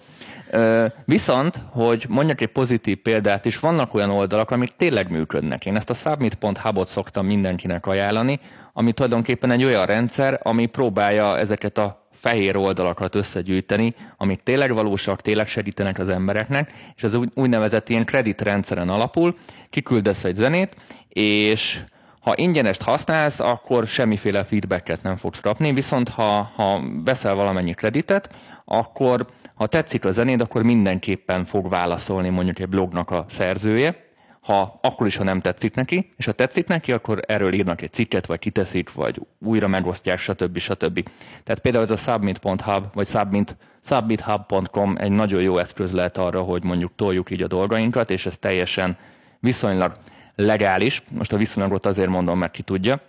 Viszont, hogy mondjak egy pozitív példát is, vannak olyan oldalak, amik tényleg működnek. Én ezt a submit.hub-ot szoktam mindenkinek ajánlani, ami tulajdonképpen egy olyan rendszer, ami próbálja ezeket a fehér oldalakat összegyűjteni, amik tényleg valósak, tényleg segítenek az embereknek, és ez úgynevezett ilyen kreditrendszeren alapul, kiküldesz egy zenét, és ha ingyenest használsz, akkor semmiféle feedbacket nem fogsz kapni, viszont ha, ha veszel valamennyi kreditet, akkor ha tetszik a zenéd, akkor mindenképpen fog válaszolni mondjuk egy blognak a szerzője, ha akkor is, ha nem tetszik neki, és ha tetszik neki, akkor erről írnak egy cikket, vagy kiteszik, vagy újra megosztják, stb. stb. Tehát például ez a submit.hub, vagy submit, submithub.com egy nagyon jó eszköz lehet arra, hogy mondjuk toljuk így a dolgainkat, és ez teljesen viszonylag legális. Most a viszonylagot azért mondom, mert ki tudja.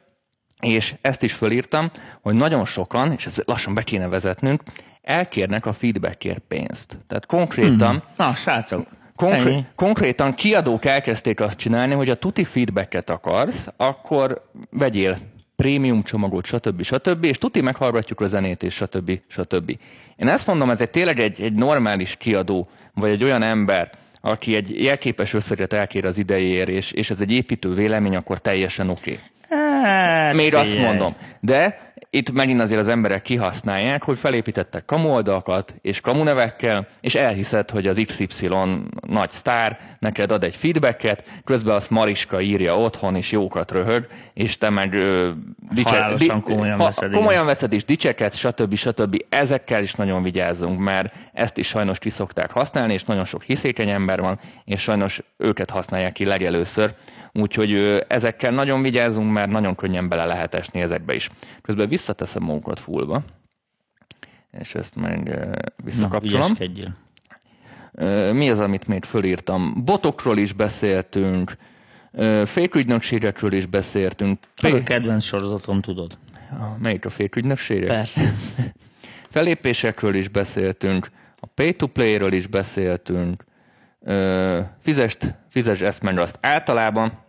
és ezt is fölírtam, hogy nagyon sokan, és ezt lassan be kéne vezetnünk, elkérnek a feedbackért pénzt. Tehát konkrétan... Hmm. Na, srácok, Konkré- ennyi. konkrétan kiadók elkezdték azt csinálni, hogy a tuti feedbacket akarsz, akkor vegyél prémium csomagot, stb. stb. és tuti meghallgatjuk a zenét, és stb. stb. Én ezt mondom, ez egy tényleg egy, egy normális kiadó, vagy egy olyan ember, aki egy jelképes összeget elkér az idejéért, és, és ez egy építő vélemény, akkor teljesen oké. Okay. Hát, Még azt mondom. De itt megint azért az emberek kihasználják, hogy felépítettek kamu oldalakat és kamu nevekkel, és elhiszed, hogy az XY nagy sztár neked ad egy feedbacket, közben azt Mariska írja otthon, és jókat röhög, és te meg ö, Halálosan komolyan veszed, igen. komolyan veszed, és dicsekedsz, stb. stb. Ezekkel is nagyon vigyázzunk, mert ezt is sajnos ki szokták használni, és nagyon sok hiszékeny ember van, és sajnos őket használják ki legelőször. Úgyhogy ö, ezekkel nagyon vigyázzunk, mert nagyon könnyen bele lehet esni ezekbe is. Közben visszateszem magunkat fullba, és ezt meg Na, visszakapcsolom. Ö, Mi az, amit még fölírtam? Botokról is beszéltünk, fékügynökségekről is beszéltünk. Ez a kedvenc sorozatom, tudod. Melyik a fékügynökségek? Persze. Felépésekről is beszéltünk, a pay-to-play-ről is beszéltünk, fizest, fizes ezt meg azt. Általában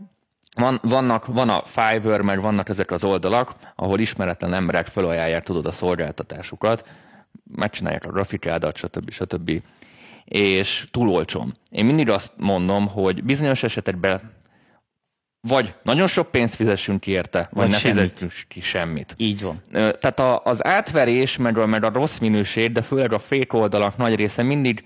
van, vannak, van a Fiverr, meg vannak ezek az oldalak, ahol ismeretlen emberek felajánlják, tudod, a szolgáltatásukat, megcsinálják a grafikádat, stb. stb. És túl olcsón. Én mindig azt mondom, hogy bizonyos esetekben vagy nagyon sok pénzt fizessünk ki érte, vagy, Vagy ne semmit. fizessünk ki semmit. Így van. Tehát a, az átverés, meg a, meg a rossz minőség, de főleg a fake oldalak nagy része mindig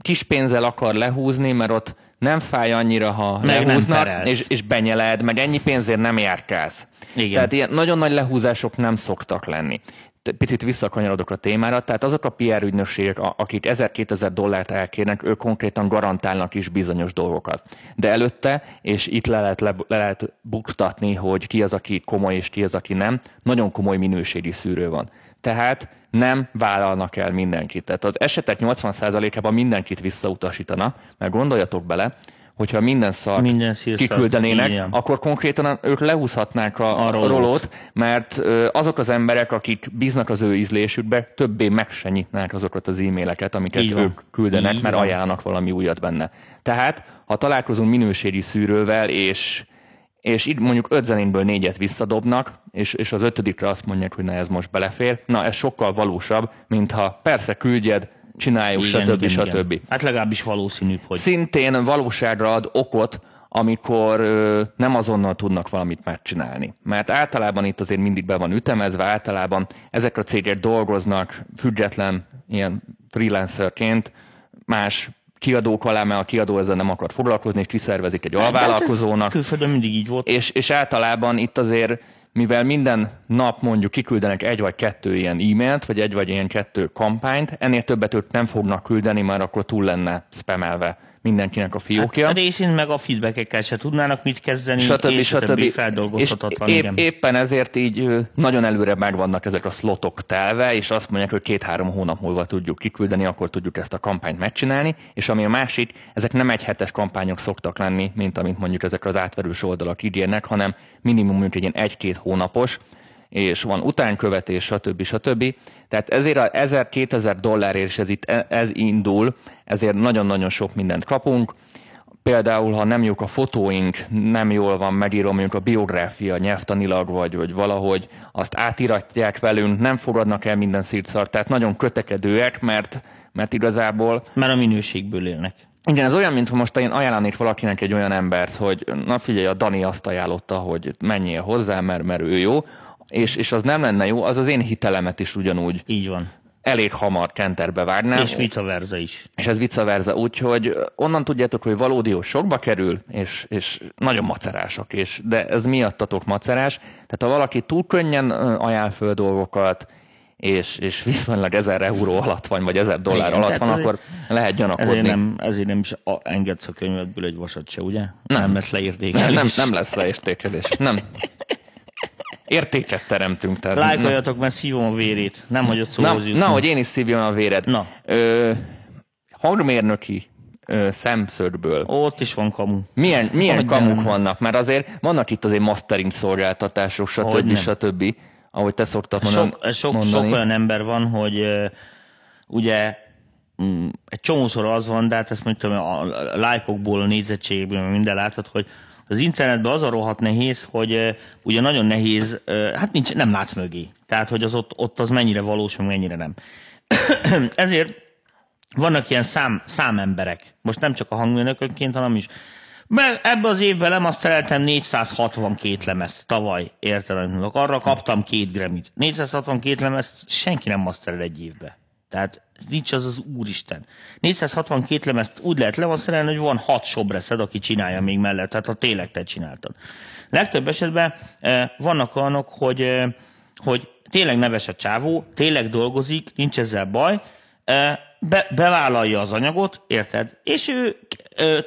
kis pénzzel akar lehúzni, mert ott nem fáj annyira, ha Meg lehúznak, és, és benyeled, meg ennyi pénzért nem járkálsz. Igen. Tehát ilyen nagyon nagy lehúzások nem szoktak lenni. Picit visszakanyarodok a témára, tehát azok a PR ügynökségek, akik 1000-2000 dollárt elkérnek, ők konkrétan garantálnak is bizonyos dolgokat. De előtte, és itt le lehet, le, le lehet buktatni, hogy ki az, aki komoly, és ki az, aki nem, nagyon komoly minőségi szűrő van. Tehát nem vállalnak el mindenkit. Tehát az esetek 80%-ában mindenkit visszautasítana, mert gondoljatok bele, hogyha minden szart Minden kiküldenének, igen. akkor konkrétan ők lehúzhatnák a, A rolót. rolót, mert azok az emberek, akik bíznak az ő ízlésükbe, többé meg se nyitnák azokat az e-maileket, amiket Így ők küldenek, Így mert van. ajánlanak valami újat benne. Tehát, ha találkozunk minőségi szűrővel, és és itt mondjuk öt zenénből négyet visszadobnak, és, és az ötödikre azt mondják, hogy na ez most belefér. Na, ez sokkal valósabb, mint ha persze küldjed, csináljuk, stb. stb. Hát legalábbis valószínűbb, hogy Szintén valóságra ad okot, amikor ö, nem azonnal tudnak valamit megcsinálni. Mert általában itt azért mindig be van ütemezve, általában ezek a cégek dolgoznak független ilyen freelancerként, más kiadók alá, mert a kiadó ezzel nem akar foglalkozni, és kiszervezik egy De hát alvállalkozónak. Külföldön mindig így volt. És, és általában itt azért, mivel minden nap mondjuk kiküldenek egy vagy kettő ilyen e-mailt, vagy egy vagy ilyen kettő kampányt, ennél többet ők nem fognak küldeni, mert akkor túl lenne spamelve mindenkinek a fiókja. Hát részint meg a feedbackekkel se tudnának mit kezdeni, stb. és a többi stb. feldolgozhatatlan, és igen. épp, éppen ezért így nagyon előre meg vannak ezek a slotok telve, és azt mondják, hogy két-három hónap múlva tudjuk kiküldeni, akkor tudjuk ezt a kampányt megcsinálni, és ami a másik, ezek nem egy hetes kampányok szoktak lenni, mint amit mondjuk ezek az átverős oldalak ígérnek, hanem minimum mondjuk egy ilyen egy-két hónapos, és van utánkövetés, stb. stb. Tehát ezért a 1000-2000 dollárért, és ez itt ez indul, ezért nagyon-nagyon sok mindent kapunk. Például, ha nem jók a fotóink, nem jól van megírva mondjuk a biográfia nyelvtanilag, vagy, vagy valahogy azt átiratják velünk, nem fogadnak el minden szírszart, tehát nagyon kötekedőek, mert, mert igazából Mert a minőségből élnek. igen, ez olyan, mintha most én ajánlanék valakinek egy olyan embert, hogy na figyelj, a Dani azt ajánlotta, hogy menjél hozzá, mert, mert ő jó, és, és az nem lenne jó, az az én hitelemet is ugyanúgy Így van. elég hamar kenterbe vágnám. És vice versa is. és ez vice versa, úgyhogy onnan tudjátok, hogy valódi sokba kerül, és, és nagyon macerások, és, de ez miattatok macerás. Tehát ha valaki túl könnyen ajánl föl dolgokat, és, és viszonylag 1000 euró alatt van, vagy 1000 dollár Igen, alatt van, ezért- akkor lehet gyanakodni. Ezért nem, ezért nem is engedsz a könyvedből egy vasat se, ugye? Nem, nem lesz nem, leértékelés. nem lesz leértékelés. Nem. Értéket teremtünk. Tehát Lájkoljatok, mert szívom a vérét. Nem, hogy ott na, szóhoz jutni. na, hogy én is szívjam a véred. Na. Ö, hangmérnöki ö, szemszögből. Ott is van kamu. Milyen, milyen Hogy kamuk nem. vannak? Mert azért vannak itt azért mastering szolgáltatások, stb. Stb. Ahogy te szoktad mondani. Sok, sok, mondani. sok olyan ember van, hogy ö, ugye mm, egy csomószor az van, de hát ezt mondjuk tudom, a a lájkokból, a nézettségből, meg minden látod, hogy az internetben az a rohadt nehéz, hogy ugye nagyon nehéz, hát nincs, nem látsz mögé. Tehát, hogy az ott, ott az mennyire valós, mennyire nem. Ezért vannak ilyen szám, számemberek. Most nem csak a hangmérnökökként, hanem is. Mert ebbe az évben lemasztereltem 462 lemezt tavaly, mondok. Arra kaptam két Grammy-t. 462 lemezt senki nem maszterel egy évbe. Tehát nincs az az úristen. 462 lemezt úgy lehet lemaszterelni, hogy van hat sobreszed, aki csinálja még mellett, tehát ha tényleg te csináltad. Legtöbb esetben eh, vannak olyanok, hogy, eh, hogy tényleg neves a csávó, tényleg dolgozik, nincs ezzel baj, eh, be, bevállalja az anyagot, érted? És ő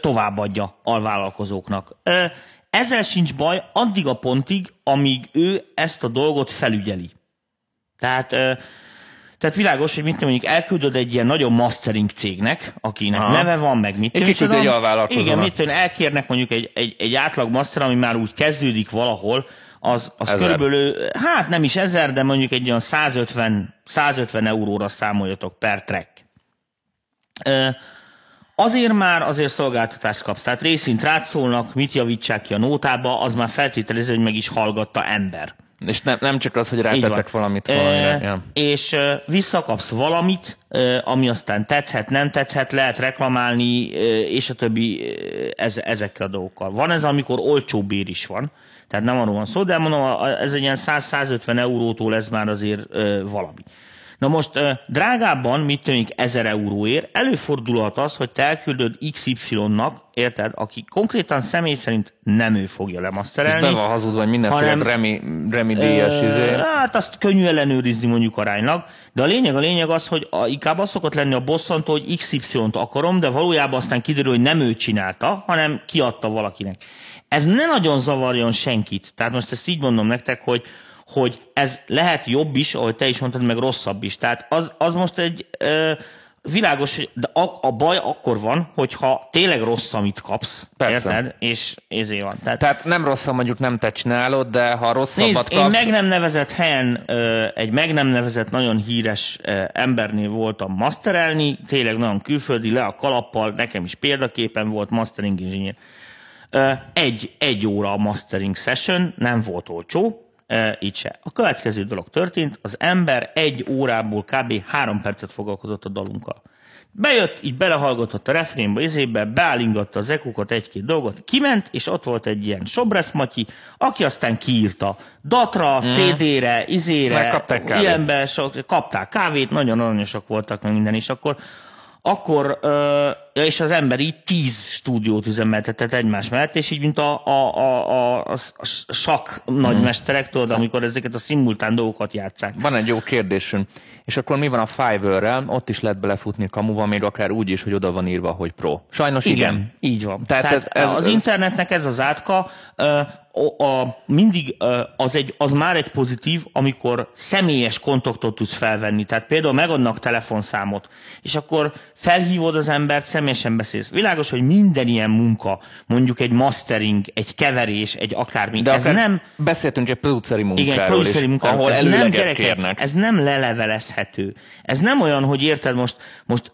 továbbadja alvállalkozóknak. Ö, ezzel sincs baj addig a pontig, amíg ő ezt a dolgot felügyeli. Tehát, tehát világos, hogy mit mondjuk elküldöd egy ilyen nagyon mastering cégnek, akinek Aha. neve van, meg mit És tudom, kiküld egy alvállalkozónak. Igen, mit tudom, elkérnek mondjuk egy, egy, egy átlag master, ami már úgy kezdődik valahol, az, az Ezer. körülbelül, hát nem is ezer, de mondjuk egy olyan 150, 150 euróra számoljatok per track. Azért már azért szolgáltatást kapsz. Tehát részint rád szólnak, mit javítsák ki a nótába, az már feltételező, hogy meg is hallgatta ember. És nem, nem csak az, hogy rátettek valamit valamire. Ja. És visszakapsz valamit, ami aztán tetszhet, nem tetszhet, lehet reklamálni, és a többi ez, ezekkel a dolgokkal. Van ez, amikor olcsó bér is van, tehát nem arról van szó, de mondom, ez egy ilyen 100-150 eurótól ez már azért valami. Na most drágábban, mit tűnik 1000 euróért, előfordulhat az, hogy te elküldöd XY-nak, érted, aki konkrétan személy szerint nem ő fogja És lemaszterelni. be van hazudva, hogy mindenféle hanem- Remi, Remi díjas izé. Hát azt könnyű ellenőrizni mondjuk aránylag, de a lényeg a lényeg az, hogy a, inkább az szokott lenni a bosszantó, hogy XY-t akarom, de valójában aztán kiderül, hogy nem ő csinálta, hanem kiadta valakinek. Ez ne nagyon zavarjon senkit. Tehát most ezt így mondom nektek, hogy hogy ez lehet jobb is, ahogy te is mondtad, meg rosszabb is. Tehát az, az most egy ö, világos, hogy de a, a baj akkor van, hogyha tényleg rossz, amit kapsz, Persze. érted? És ezért van. Tehát, Tehát nem rossz, mondjuk nem te csinálod, de ha rosszabbat Nézd, kapsz... én meg nem nevezett helyen, ö, egy meg nem nevezett nagyon híres ö, embernél voltam masterelni, tényleg nagyon külföldi, le a kalappal, nekem is példaképen volt mastering engineer. Ö, Egy, egy óra a mastering session, nem volt olcsó, ö, így se. A következő dolog történt, az ember egy órából kb. három percet foglalkozott a dalunkkal. Bejött, így belehallgatott a refrénbe, izébe, beállingatta az ekukat, egy-két dolgot, kiment, és ott volt egy ilyen Sobresz Matyi, aki aztán kiírta datra, CD-re, izére, ilyenbe, sok, kapták kávét, nagyon aranyosak voltak, meg minden, és akkor akkor, és az ember így tíz stúdiót üzemeltetett egymás mellett, és így, mint a, a, a, a, a, sak nagymesterek, tudod, amikor ezeket a szimultán dolgokat játszák. Van egy jó kérdésünk. És akkor mi van a Fiverr-rel? Ott is lehet belefutni kamuba, még akár úgy is, hogy oda van írva, hogy pro. Sajnos igen. Igen, így van. Tehát Tehát, ez- ez- az ez- internetnek ez az átka, a, a, mindig az, egy, az már egy pozitív, amikor személyes kontaktot tudsz felvenni. Tehát például megadnak telefonszámot, és akkor felhívod az embert, személyesen beszélsz. Világos, hogy minden ilyen munka, mondjuk egy mastering, egy keverés, egy akármi, De ez nem, beszéltünk egy produceri munkáról igen, is, produceri munkáról. ahol ez nem gyerekek, kérnek. ez nem lelevelezhető. Ez nem olyan, hogy érted most, most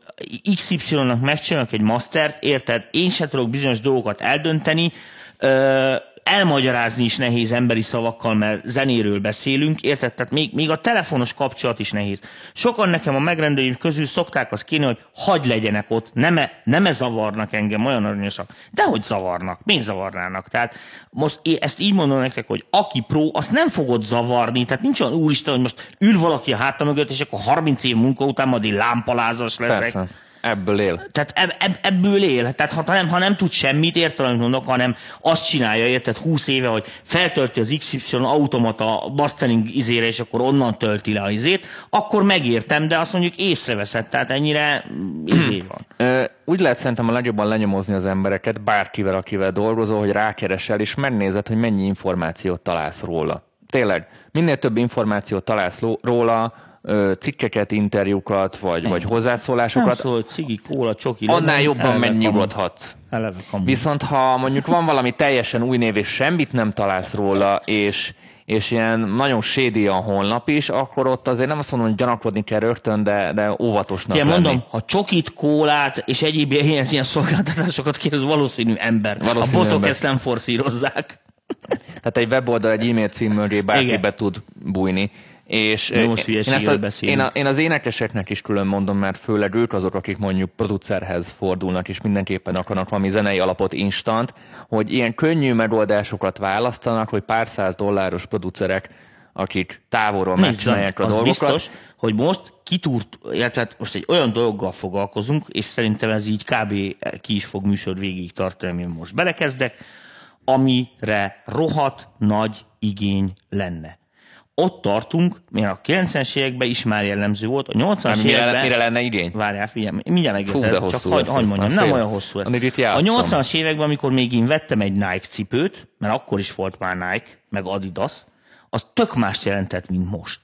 XY-nak megcsinálok egy mastert, érted, én se tudok bizonyos dolgokat eldönteni, ö, elmagyarázni is nehéz emberi szavakkal, mert zenéről beszélünk, érted? Tehát még, még a telefonos kapcsolat is nehéz. Sokan nekem a megrendelőim közül szokták azt kérni, hogy hagy legyenek ott, nem -e, nem -e zavarnak engem, olyan aranyosak. De hogy zavarnak? Mi zavarnának? Tehát most én ezt így mondom nektek, hogy aki pro, azt nem fogod zavarni, tehát nincs olyan úristen, hogy most ül valaki a háta mögött, és akkor 30 év munka után majd lámpalázas leszek. Persze. Ebből él. Tehát eb, eb, ebből él. Tehát ha nem, ha nem tud semmit, érted, amit mondok, hanem azt csinálja, érted, 20 éve, hogy feltölti az XY automata mastering izére, és akkor onnan tölti le a izét, akkor megértem, de azt mondjuk észreveszed, tehát ennyire mm, izé van. Úgy lehet szerintem a legjobban lenyomozni az embereket, bárkivel, akivel dolgozol, hogy rákeresel, és megnézed, hogy mennyi információt találsz róla. Tényleg, minél több információt találsz róla, cikkeket, interjúkat, vagy, vagy Nem hozzászólásokat, szól, hogy cigi, kóla, csoki. annál legyen, jobban megnyugodhat. Viszont ha mondjuk van valami teljesen új név, és semmit nem találsz róla, és, és ilyen nagyon sédi a honlap is, akkor ott azért nem azt mondom, hogy gyanakodni kell rögtön, de, de óvatosnak Ugye lenni. mondom, ha csokit, kólát és egyéb ilyen, ilyen szolgáltatásokat kér, az valószínű ember. Valószínű a botok ember. ezt nem forszírozzák. Tehát egy weboldal, egy e-mail cím mögé bárki Igen. be tud bújni. És most én, ezt a, beszélünk. én, a, én az énekeseknek is külön mondom, mert főleg ők azok, akik mondjuk producerhez fordulnak, és mindenképpen akarnak valami zenei alapot instant, hogy ilyen könnyű megoldásokat választanak, hogy pár száz dolláros producerek, akik távolról megcsinálják a az dolgokat. biztos, hogy most kitúrt, illetve hát most egy olyan dologgal foglalkozunk, és szerintem ez így kb. ki is fog műsor végig tartani, amin most belekezdek, amire rohadt nagy igény lenne. Ott tartunk, mert a 90-es években is már jellemző volt, a 80-as Hát mire, években... mire lenne igény? Várjál, figyelj, mindjárt megérted, csak hagy ez, mondjam, nem fél. olyan hosszú ez. A játszom. 80-as években, amikor még én vettem egy Nike cipőt, mert akkor is volt már Nike, meg Adidas, az tök más jelentett, mint most.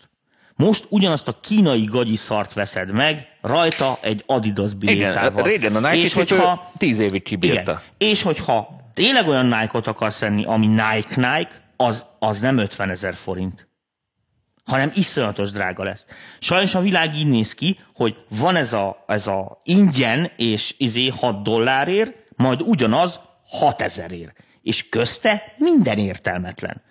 Most ugyanazt a kínai gagyi szart veszed meg, rajta egy Adidas Igen, bilétával. régen a Nike és hogyha, tíz évig kibírta. igen, és hogyha tényleg olyan Nike-ot akarsz venni, ami Nike-Nike, az, az nem 50 ezer forint hanem iszonyatos drága lesz. Sajnos a világ így néz ki, hogy van ez a, ez a ingyen és izé 6 dollárért, majd ugyanaz 6 ezerért. És közte minden értelmetlen.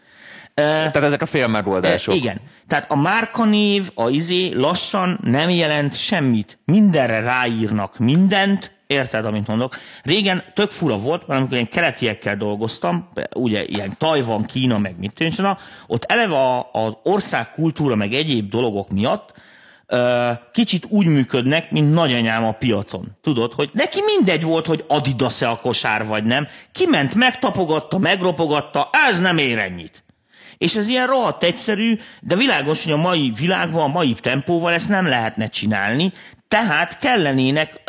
Tehát ezek a fél megoldások. Igen. Tehát a márkanév, a izé lassan nem jelent semmit. Mindenre ráírnak mindent, Érted, amit mondok? Régen tök fura volt, mert amikor én keletiekkel dolgoztam, ugye ilyen Tajvan, Kína, meg mit tűncsen, ott eleve a- az ország kultúra, meg egyéb dologok miatt kicsit úgy működnek, mint nagyanyám a piacon. Tudod, hogy neki mindegy volt, hogy Adidas-e a kosár, vagy nem. Kiment, megtapogatta, megropogatta, ez nem ér ennyit. És ez ilyen rohadt egyszerű, de világos, hogy a mai világban, a mai tempóval ezt nem lehetne csinálni, tehát kellenének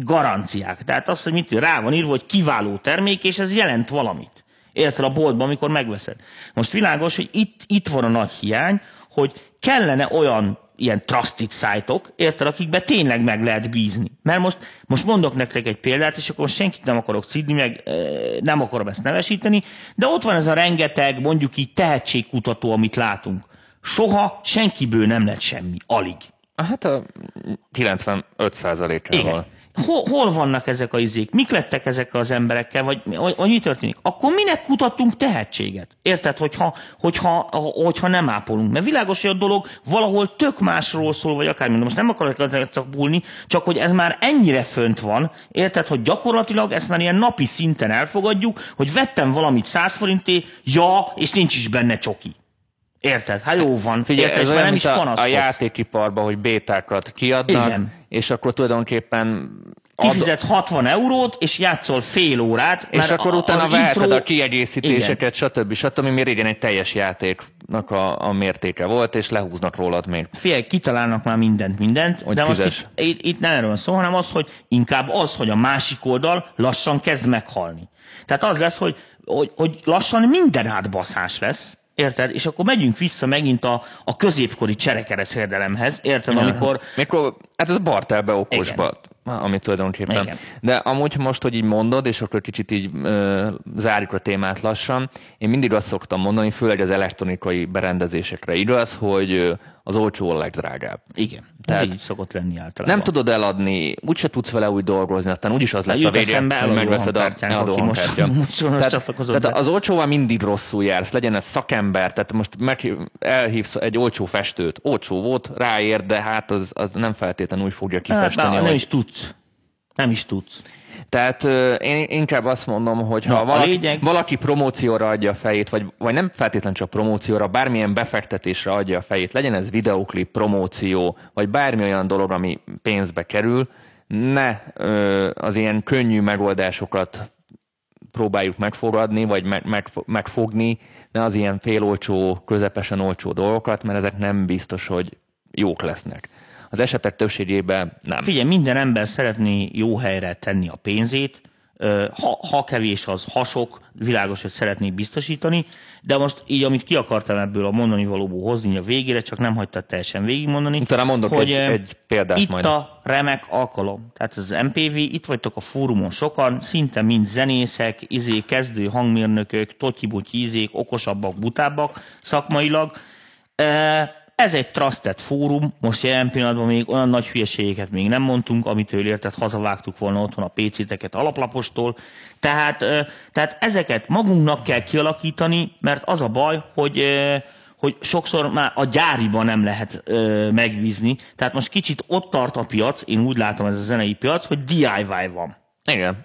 garanciák. Tehát az, hogy mit rá van írva, hogy kiváló termék, és ez jelent valamit. Érted a boltban, amikor megveszed. Most világos, hogy itt, itt van a nagy hiány, hogy kellene olyan ilyen trusted szájtok, érted, akikbe tényleg meg lehet bízni. Mert most, most mondok nektek egy példát, és akkor senkit nem akarok szidni, meg nem akarom ezt nevesíteni, de ott van ez a rengeteg, mondjuk így tehetségkutató, amit látunk. Soha senkiből nem lett semmi, alig. Hát a 95 százalékával. Hol, hol vannak ezek a izék? Mik lettek ezekkel az emberekkel? Vagy, vagy, vagy mi történik? Akkor minek kutattunk tehetséget? Érted, hogyha, hogyha, hogyha nem ápolunk? Mert világos, hogy a dolog valahol tök másról szól, vagy akármi. Most nem akarok ezeket szakbulni, csak hogy ez már ennyire fönt van, érted, hogy gyakorlatilag ezt már ilyen napi szinten elfogadjuk, hogy vettem valamit 100 forinté, ja, és nincs is benne csoki. Érted? Hát jó van. Figyelj, érted, ez olyan, nem is a, a játékiparban, hogy bétákat kiadnak, Igen. és akkor tulajdonképpen Kifizetsz 60 eurót, és játszol fél órát, és akkor a- utána veheted intro- a kiegészítéseket, stb. stb. ami régen egy teljes játéknak a, a mértéke volt, és lehúznak rólad még. Figyelj, kitalálnak már mindent, mindent, Hogy de most fizess. itt, itt, itt nem erről szó, hanem az, hogy inkább az, hogy a másik oldal lassan kezd meghalni. Tehát az lesz, hogy, hogy, hogy lassan minden átbaszás lesz, érted? És akkor megyünk vissza megint a, a középkori cserekereskedelemhez, érted? Amikor Mikor, hát ez a bartelbe okosba, amit tulajdonképpen. Igen. De amúgy most, hogy így mondod, és akkor kicsit így ö, zárjuk a témát lassan, én mindig azt szoktam mondani, főleg az elektronikai berendezésekre igaz, hogy az olcsó a legdrágább. igen, Tehát ez így szokott lenni általában. Nem tudod eladni, úgyse tudsz vele úgy dolgozni, aztán úgyis az lesz jut a vége, hogy megveszed a eladó most- most- tehát, tehát be. az olcsóval mindig rosszul jársz, legyen ez szakember, tehát most meg, elhívsz egy olcsó festőt, olcsó volt, ráér, de hát az, az nem feltétlenül úgy fogja hát, kifesteni, nem hogy... is tudsz. Nem is tudsz. Tehát én inkább azt mondom, hogy ha valaki, lényeg- valaki promócióra adja a fejét, vagy, vagy nem feltétlenül csak promócióra, bármilyen befektetésre adja a fejét, legyen ez videoklip, promóció, vagy bármi olyan dolog, ami pénzbe kerül, ne az ilyen könnyű megoldásokat próbáljuk megfogadni, vagy meg, meg, megfogni, ne az ilyen félolcsó, közepesen olcsó dolgokat, mert ezek nem biztos, hogy jók lesznek. Az esetek többségében nem. Figyelj, minden ember szeretné jó helyre tenni a pénzét, ha, ha kevés, az hasok, világos, hogy szeretnék biztosítani, de most így, amit ki akartam ebből a mondani valóból hozni a végére, csak nem hagytad teljesen végigmondani. Utána mondok hogy egy, egy példát itt majd. a remek alkalom. Tehát az MPV, itt vagytok a fórumon sokan, szinte mind zenészek, izé, kezdő hangmérnökök, totyibutyi izék, okosabbak, butábbak szakmailag. Ez egy trusted fórum, most jelen pillanatban még olyan nagy hülyeségeket még nem mondtunk, amitől érted, hazavágtuk volna otthon a PC-teket alaplapostól. Tehát, tehát ezeket magunknak kell kialakítani, mert az a baj, hogy hogy sokszor már a gyáriban nem lehet ö, megbízni. Tehát most kicsit ott tart a piac, én úgy látom ez a zenei piac, hogy DIY van. Igen,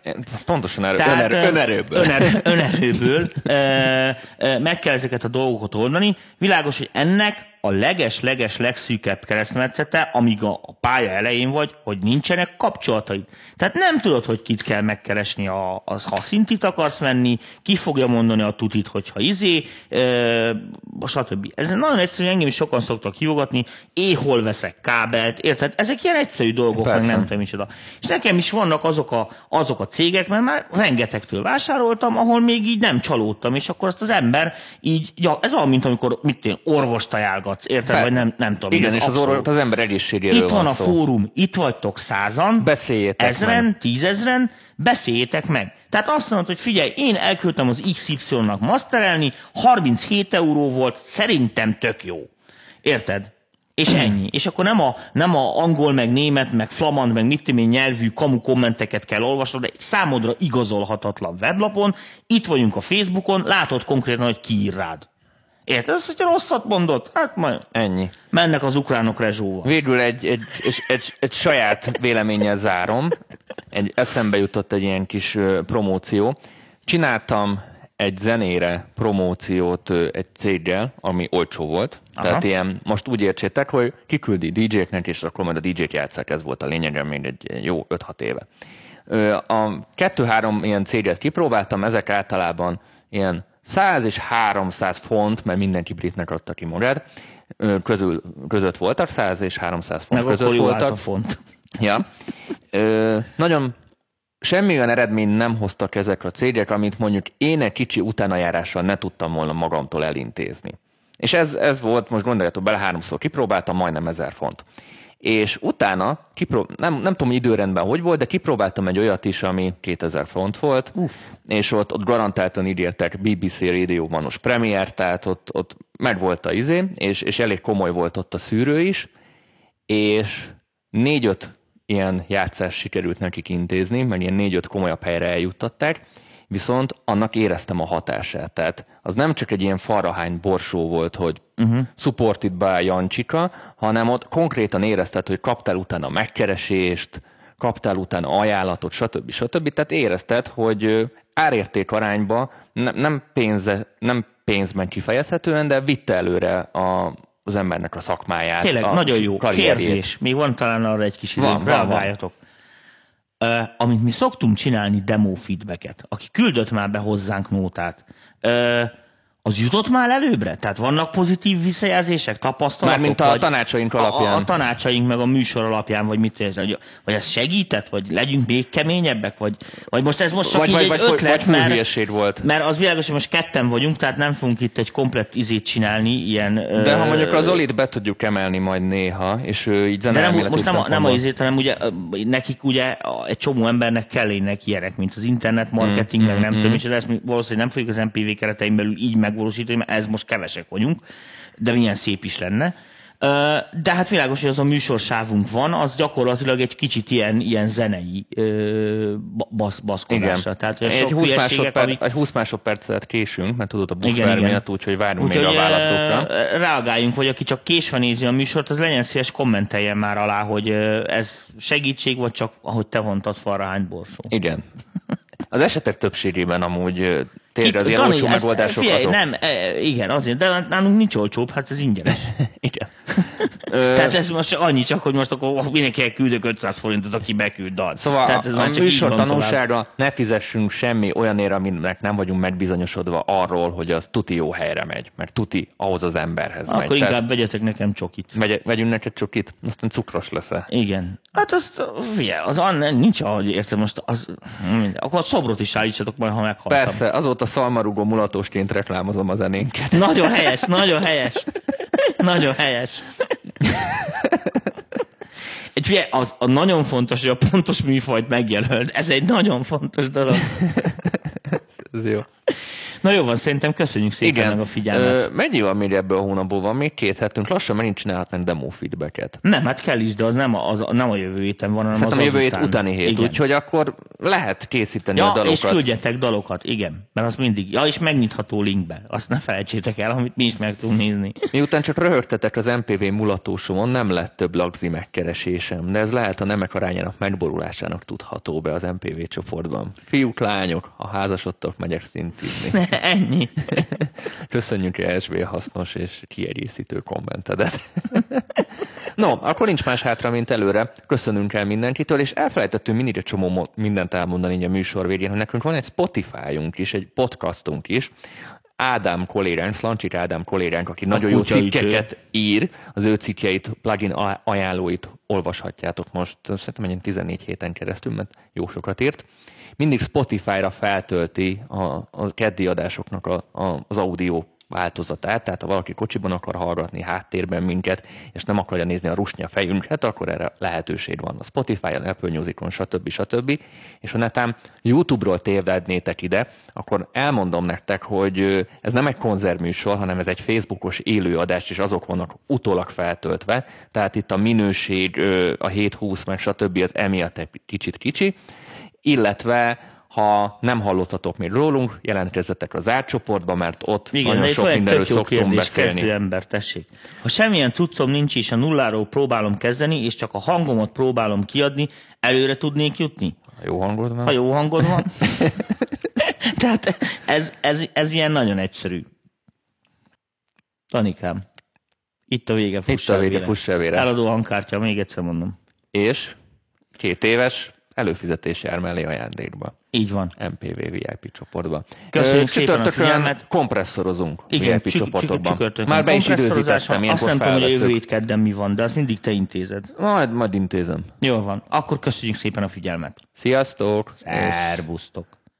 pontosan erő, Tehát, önerő, önerőből. Öner, önerőből ö, ö, meg kell ezeket a dolgokat oldani. Világos, hogy ennek a leges-leges legszűkebb keresztmetszete, amíg a, pálya elején vagy, hogy nincsenek kapcsolataid. Tehát nem tudod, hogy kit kell megkeresni, a, az, ha szintit akarsz venni, ki fogja mondani a tutit, hogyha izé, e, stb. Ez nagyon egyszerű, engem is sokan szoktak hívogatni, éhol veszek kábelt, érted? Ezek ilyen egyszerű dolgok, Persze. meg nem tudom micsoda. És nekem is vannak azok a, azok a cégek, mert már rengetegtől vásároltam, ahol még így nem csalódtam, és akkor azt az ember így, ja, ez olyan, mint amikor mit én, orvost ajánlgat hallgatsz, érted? Be, vagy nem, nem tudom. Igen, és az, orvos, az ember egészségéről Itt van, van a szó. fórum, itt vagytok százan, beszéljétek ezren, meg. tízezren, beszéljétek meg. Tehát azt mondod, hogy figyelj, én elküldtem az XY-nak masterelni, 37 euró volt, szerintem tök jó. Érted? És ennyi. És akkor nem a, nem a angol, meg német, meg flamand, meg mit tudom nyelvű kamu kommenteket kell olvasnod, de egy számodra igazolhatatlan weblapon, itt vagyunk a Facebookon, látod konkrétan, hogy ki ír rád. Érted? Ez, hogyha rosszat mondott, hát majd Ennyi. mennek az ukránok rezsóval. Végül egy, egy, egy, egy, egy saját véleménnyel zárom. Egy, eszembe jutott egy ilyen kis promóció. Csináltam egy zenére promóciót egy céggel, ami olcsó volt. Aha. Tehát ilyen, most úgy értsétek, hogy kiküldi DJ-knek, és akkor majd a DJ-k játszák, ez volt a lényegem még egy jó 5-6 éve. A kettő-három ilyen céget kipróbáltam, ezek általában ilyen 100 és 300 font, mert mindenki britnek adta ki magát, közül, között voltak, 100 és 300 font Meg között voltak. a font. Ja. Ö, nagyon semmi olyan eredmény nem hoztak ezek a cégek, amit mondjuk én egy kicsi utánajárással ne tudtam volna magamtól elintézni. És ez, ez volt, most gondoljatok bele, háromszor kipróbáltam, majdnem ezer font és utána, kiprób- nem, nem tudom időrendben hogy volt, de kipróbáltam egy olyat is, ami 2000 font volt, Uf. és ott, ott garantáltan ígértek BBC Radio manos premier, tehát ott, ott meg volt a izé, és, és elég komoly volt ott a szűrő is, és négy-öt ilyen játszás sikerült nekik intézni, meg ilyen négy-öt komolyabb helyre eljuttatták, viszont annak éreztem a hatását. Tehát az nem csak egy ilyen farahány borsó volt, hogy uh-huh. supported by Jancsika, hanem ott konkrétan érezted, hogy kaptál utána megkeresést, kaptál utána ajánlatot, stb. stb. Tehát érezted, hogy árérték arányba nem, nem, pénze, nem pénzben kifejezhetően, de vitte előre a, az embernek a szakmáját. Tényleg, a nagyon jó. Karrierjét. Kérdés. Még van talán arra egy kis időnk, reagáljatok. Amit mi szoktunk csinálni demo feedbacket, aki küldött már be hozzánk nótát, az jutott már előbbre? Tehát vannak pozitív visszajelzések, tapasztalatok? Mármint a tanácsaink alapján. A, a tanácsaink meg a műsor alapján, vagy mit érzed? Vagy, vagy ez segített? Vagy legyünk még keményebbek? Vagy, vagy most ez most csak vagy, így vagy, egy vagy, ötlet, vagy mert, volt. mert az világos, hogy most ketten vagyunk, tehát nem fogunk itt egy komplett izét csinálni, ilyen... De ha mondjuk az Olit be tudjuk emelni majd néha, és ő így De nem, most nem a, nem a izét, hanem ugye nekik ugye egy csomó embernek kellének ilyenek, mint az internet marketing, mm, meg nem mm, tudom, és ezt valószínűleg nem fogjuk az MPV keretein belül így megvalósítani, mert ez most kevesek vagyunk, de milyen szép is lenne. De hát világos, hogy az a műsorsávunk van, az gyakorlatilag egy kicsit ilyen, ilyen zenei basz, baszkodásra. Tehát, hogy egy, 20 másodperc, amik... egy 20 másodpercet késünk, mert tudod a buffer miatt, úgyhogy várunk úgy, még a válaszokra. Reagáljunk, vagy aki csak késve nézi a műsort, az legyen szíves kommenteljen már alá, hogy ez segítség, vagy csak, ahogy te mondtad, farrahány borsó. Igen. Az esetek többségében amúgy tényleg az ilyen olcsó megoldások figyelj, azok. Nem, e, igen, azért, de nálunk nincs olcsóbb, hát ez ingyenes. igen. Tehát ez most annyi csak, hogy most akkor mindenki küldök 500 forintot, aki beküld dalt. Szóval Tehát ez a, már a csak műsor van tovább. tanulsága, ne fizessünk semmi olyanért, aminek nem vagyunk megbizonyosodva arról, hogy az tuti jó helyre megy, mert tuti ahhoz az emberhez megy. Akkor Tehát inkább vegyetek nekem csokit. vegy, vegyünk neked csokit, aztán cukros leszel. Igen. Hát azt, figyelj, az an, nincs, ahogy értem most, az, minden. akkor a szobrot is állítsatok majd, ha meghaltam. Persze, azóta szalmarugó mulatósként reklámozom a zenénket. Nagyon helyes, nagyon helyes. Nagyon helyes. Egy figyelj, az a nagyon fontos, hogy a pontos műfajt megjelöld. Ez egy nagyon fontos dolog. Ez jó. Na jó van, szerintem köszönjük szépen Igen. meg a figyelmet. Ö, mennyi van még ebből a hónapból? Van még két hetünk. Lassan megint csinálhatnánk demo feedbacket. Nem, hát kell is, de az nem a, az, nem a jövő héten van, hanem Szerintem az a jövő hét azután. utáni hét, Igen. úgyhogy akkor lehet készíteni a Ja, dalokat. és küldjetek dalokat, igen. Mert az mindig. Ja, és megnyitható linkbe. Azt ne felejtsétek el, amit mi is meg tudunk nézni. Miután csak röhögtetek az MPV mulatósomon, nem lett több lagzi megkeresésem, de ez lehet a nemek arányának megborulásának tudható be az MPV csoportban. Fiúk, lányok, ha házasodtok, megyek szintizni. Ennyi. Köszönjük ESB hasznos és kiegészítő kommentedet. no, akkor nincs más hátra, mint előre. Köszönünk el mindenkitől, és elfelejtettünk mindig egy csomó mindent elmondani így a műsor végén, hogy nekünk van egy Spotify-unk is, egy podcastunk is, Ádám kollégánk, Szlancsik Ádám kollégánk, aki nagyon jó cikkeket ír, az ő cikkeit, plugin a- ajánlóit olvashatjátok most, szerintem egy ilyen 14 héten keresztül, mert jó sokat írt. Mindig Spotify-ra feltölti a, a keddi adásoknak a, a, az audio változatát, tehát ha valaki kocsiban akar hallgatni háttérben minket, és nem akarja nézni a rusnya fejünket, akkor erre lehetőség van a Spotify-on, Apple Music-on, stb. stb. És ha netán YouTube-ról tévednétek ide, akkor elmondom nektek, hogy ez nem egy konzervműsor, hanem ez egy Facebookos élőadás, és azok vannak utólag feltöltve, tehát itt a minőség, a 720 meg stb. az emiatt egy kicsit kicsi, illetve ha nem hallottatok még rólunk, jelentkezzetek az árcsoportba, mert ott Igen, nagyon de sok mindenről szoktunk kérdés, beszélni. kezdő ember, tessék. Ha semmilyen cuccom nincs, és a nulláról próbálom kezdeni, és csak a hangomat próbálom kiadni, előre tudnék jutni? Ha jó hangod van. Ha jó hangod van. Tehát ez, ez, ez ilyen nagyon egyszerű. Tanikám, itt a vége, fuss Itt a vége, fuss. Eladó hangkártya, még egyszer mondom. És két éves előfizetés jár mellé ajándékba. Így van. MPV VIP csoportba. Köszönjük Ö, szépen a csütörtökön figyelmet. kompresszorozunk Igen, VIP csük- csoportokban. csük- csütörtökön. Már be is időzítettem. Azt nem tudom, hogy a jövő hét kedden mi van, de azt mindig te intézed. Majd, majd intézem. Jól van. Akkor köszönjük szépen a figyelmet. Sziasztok! És- Szerbusztok.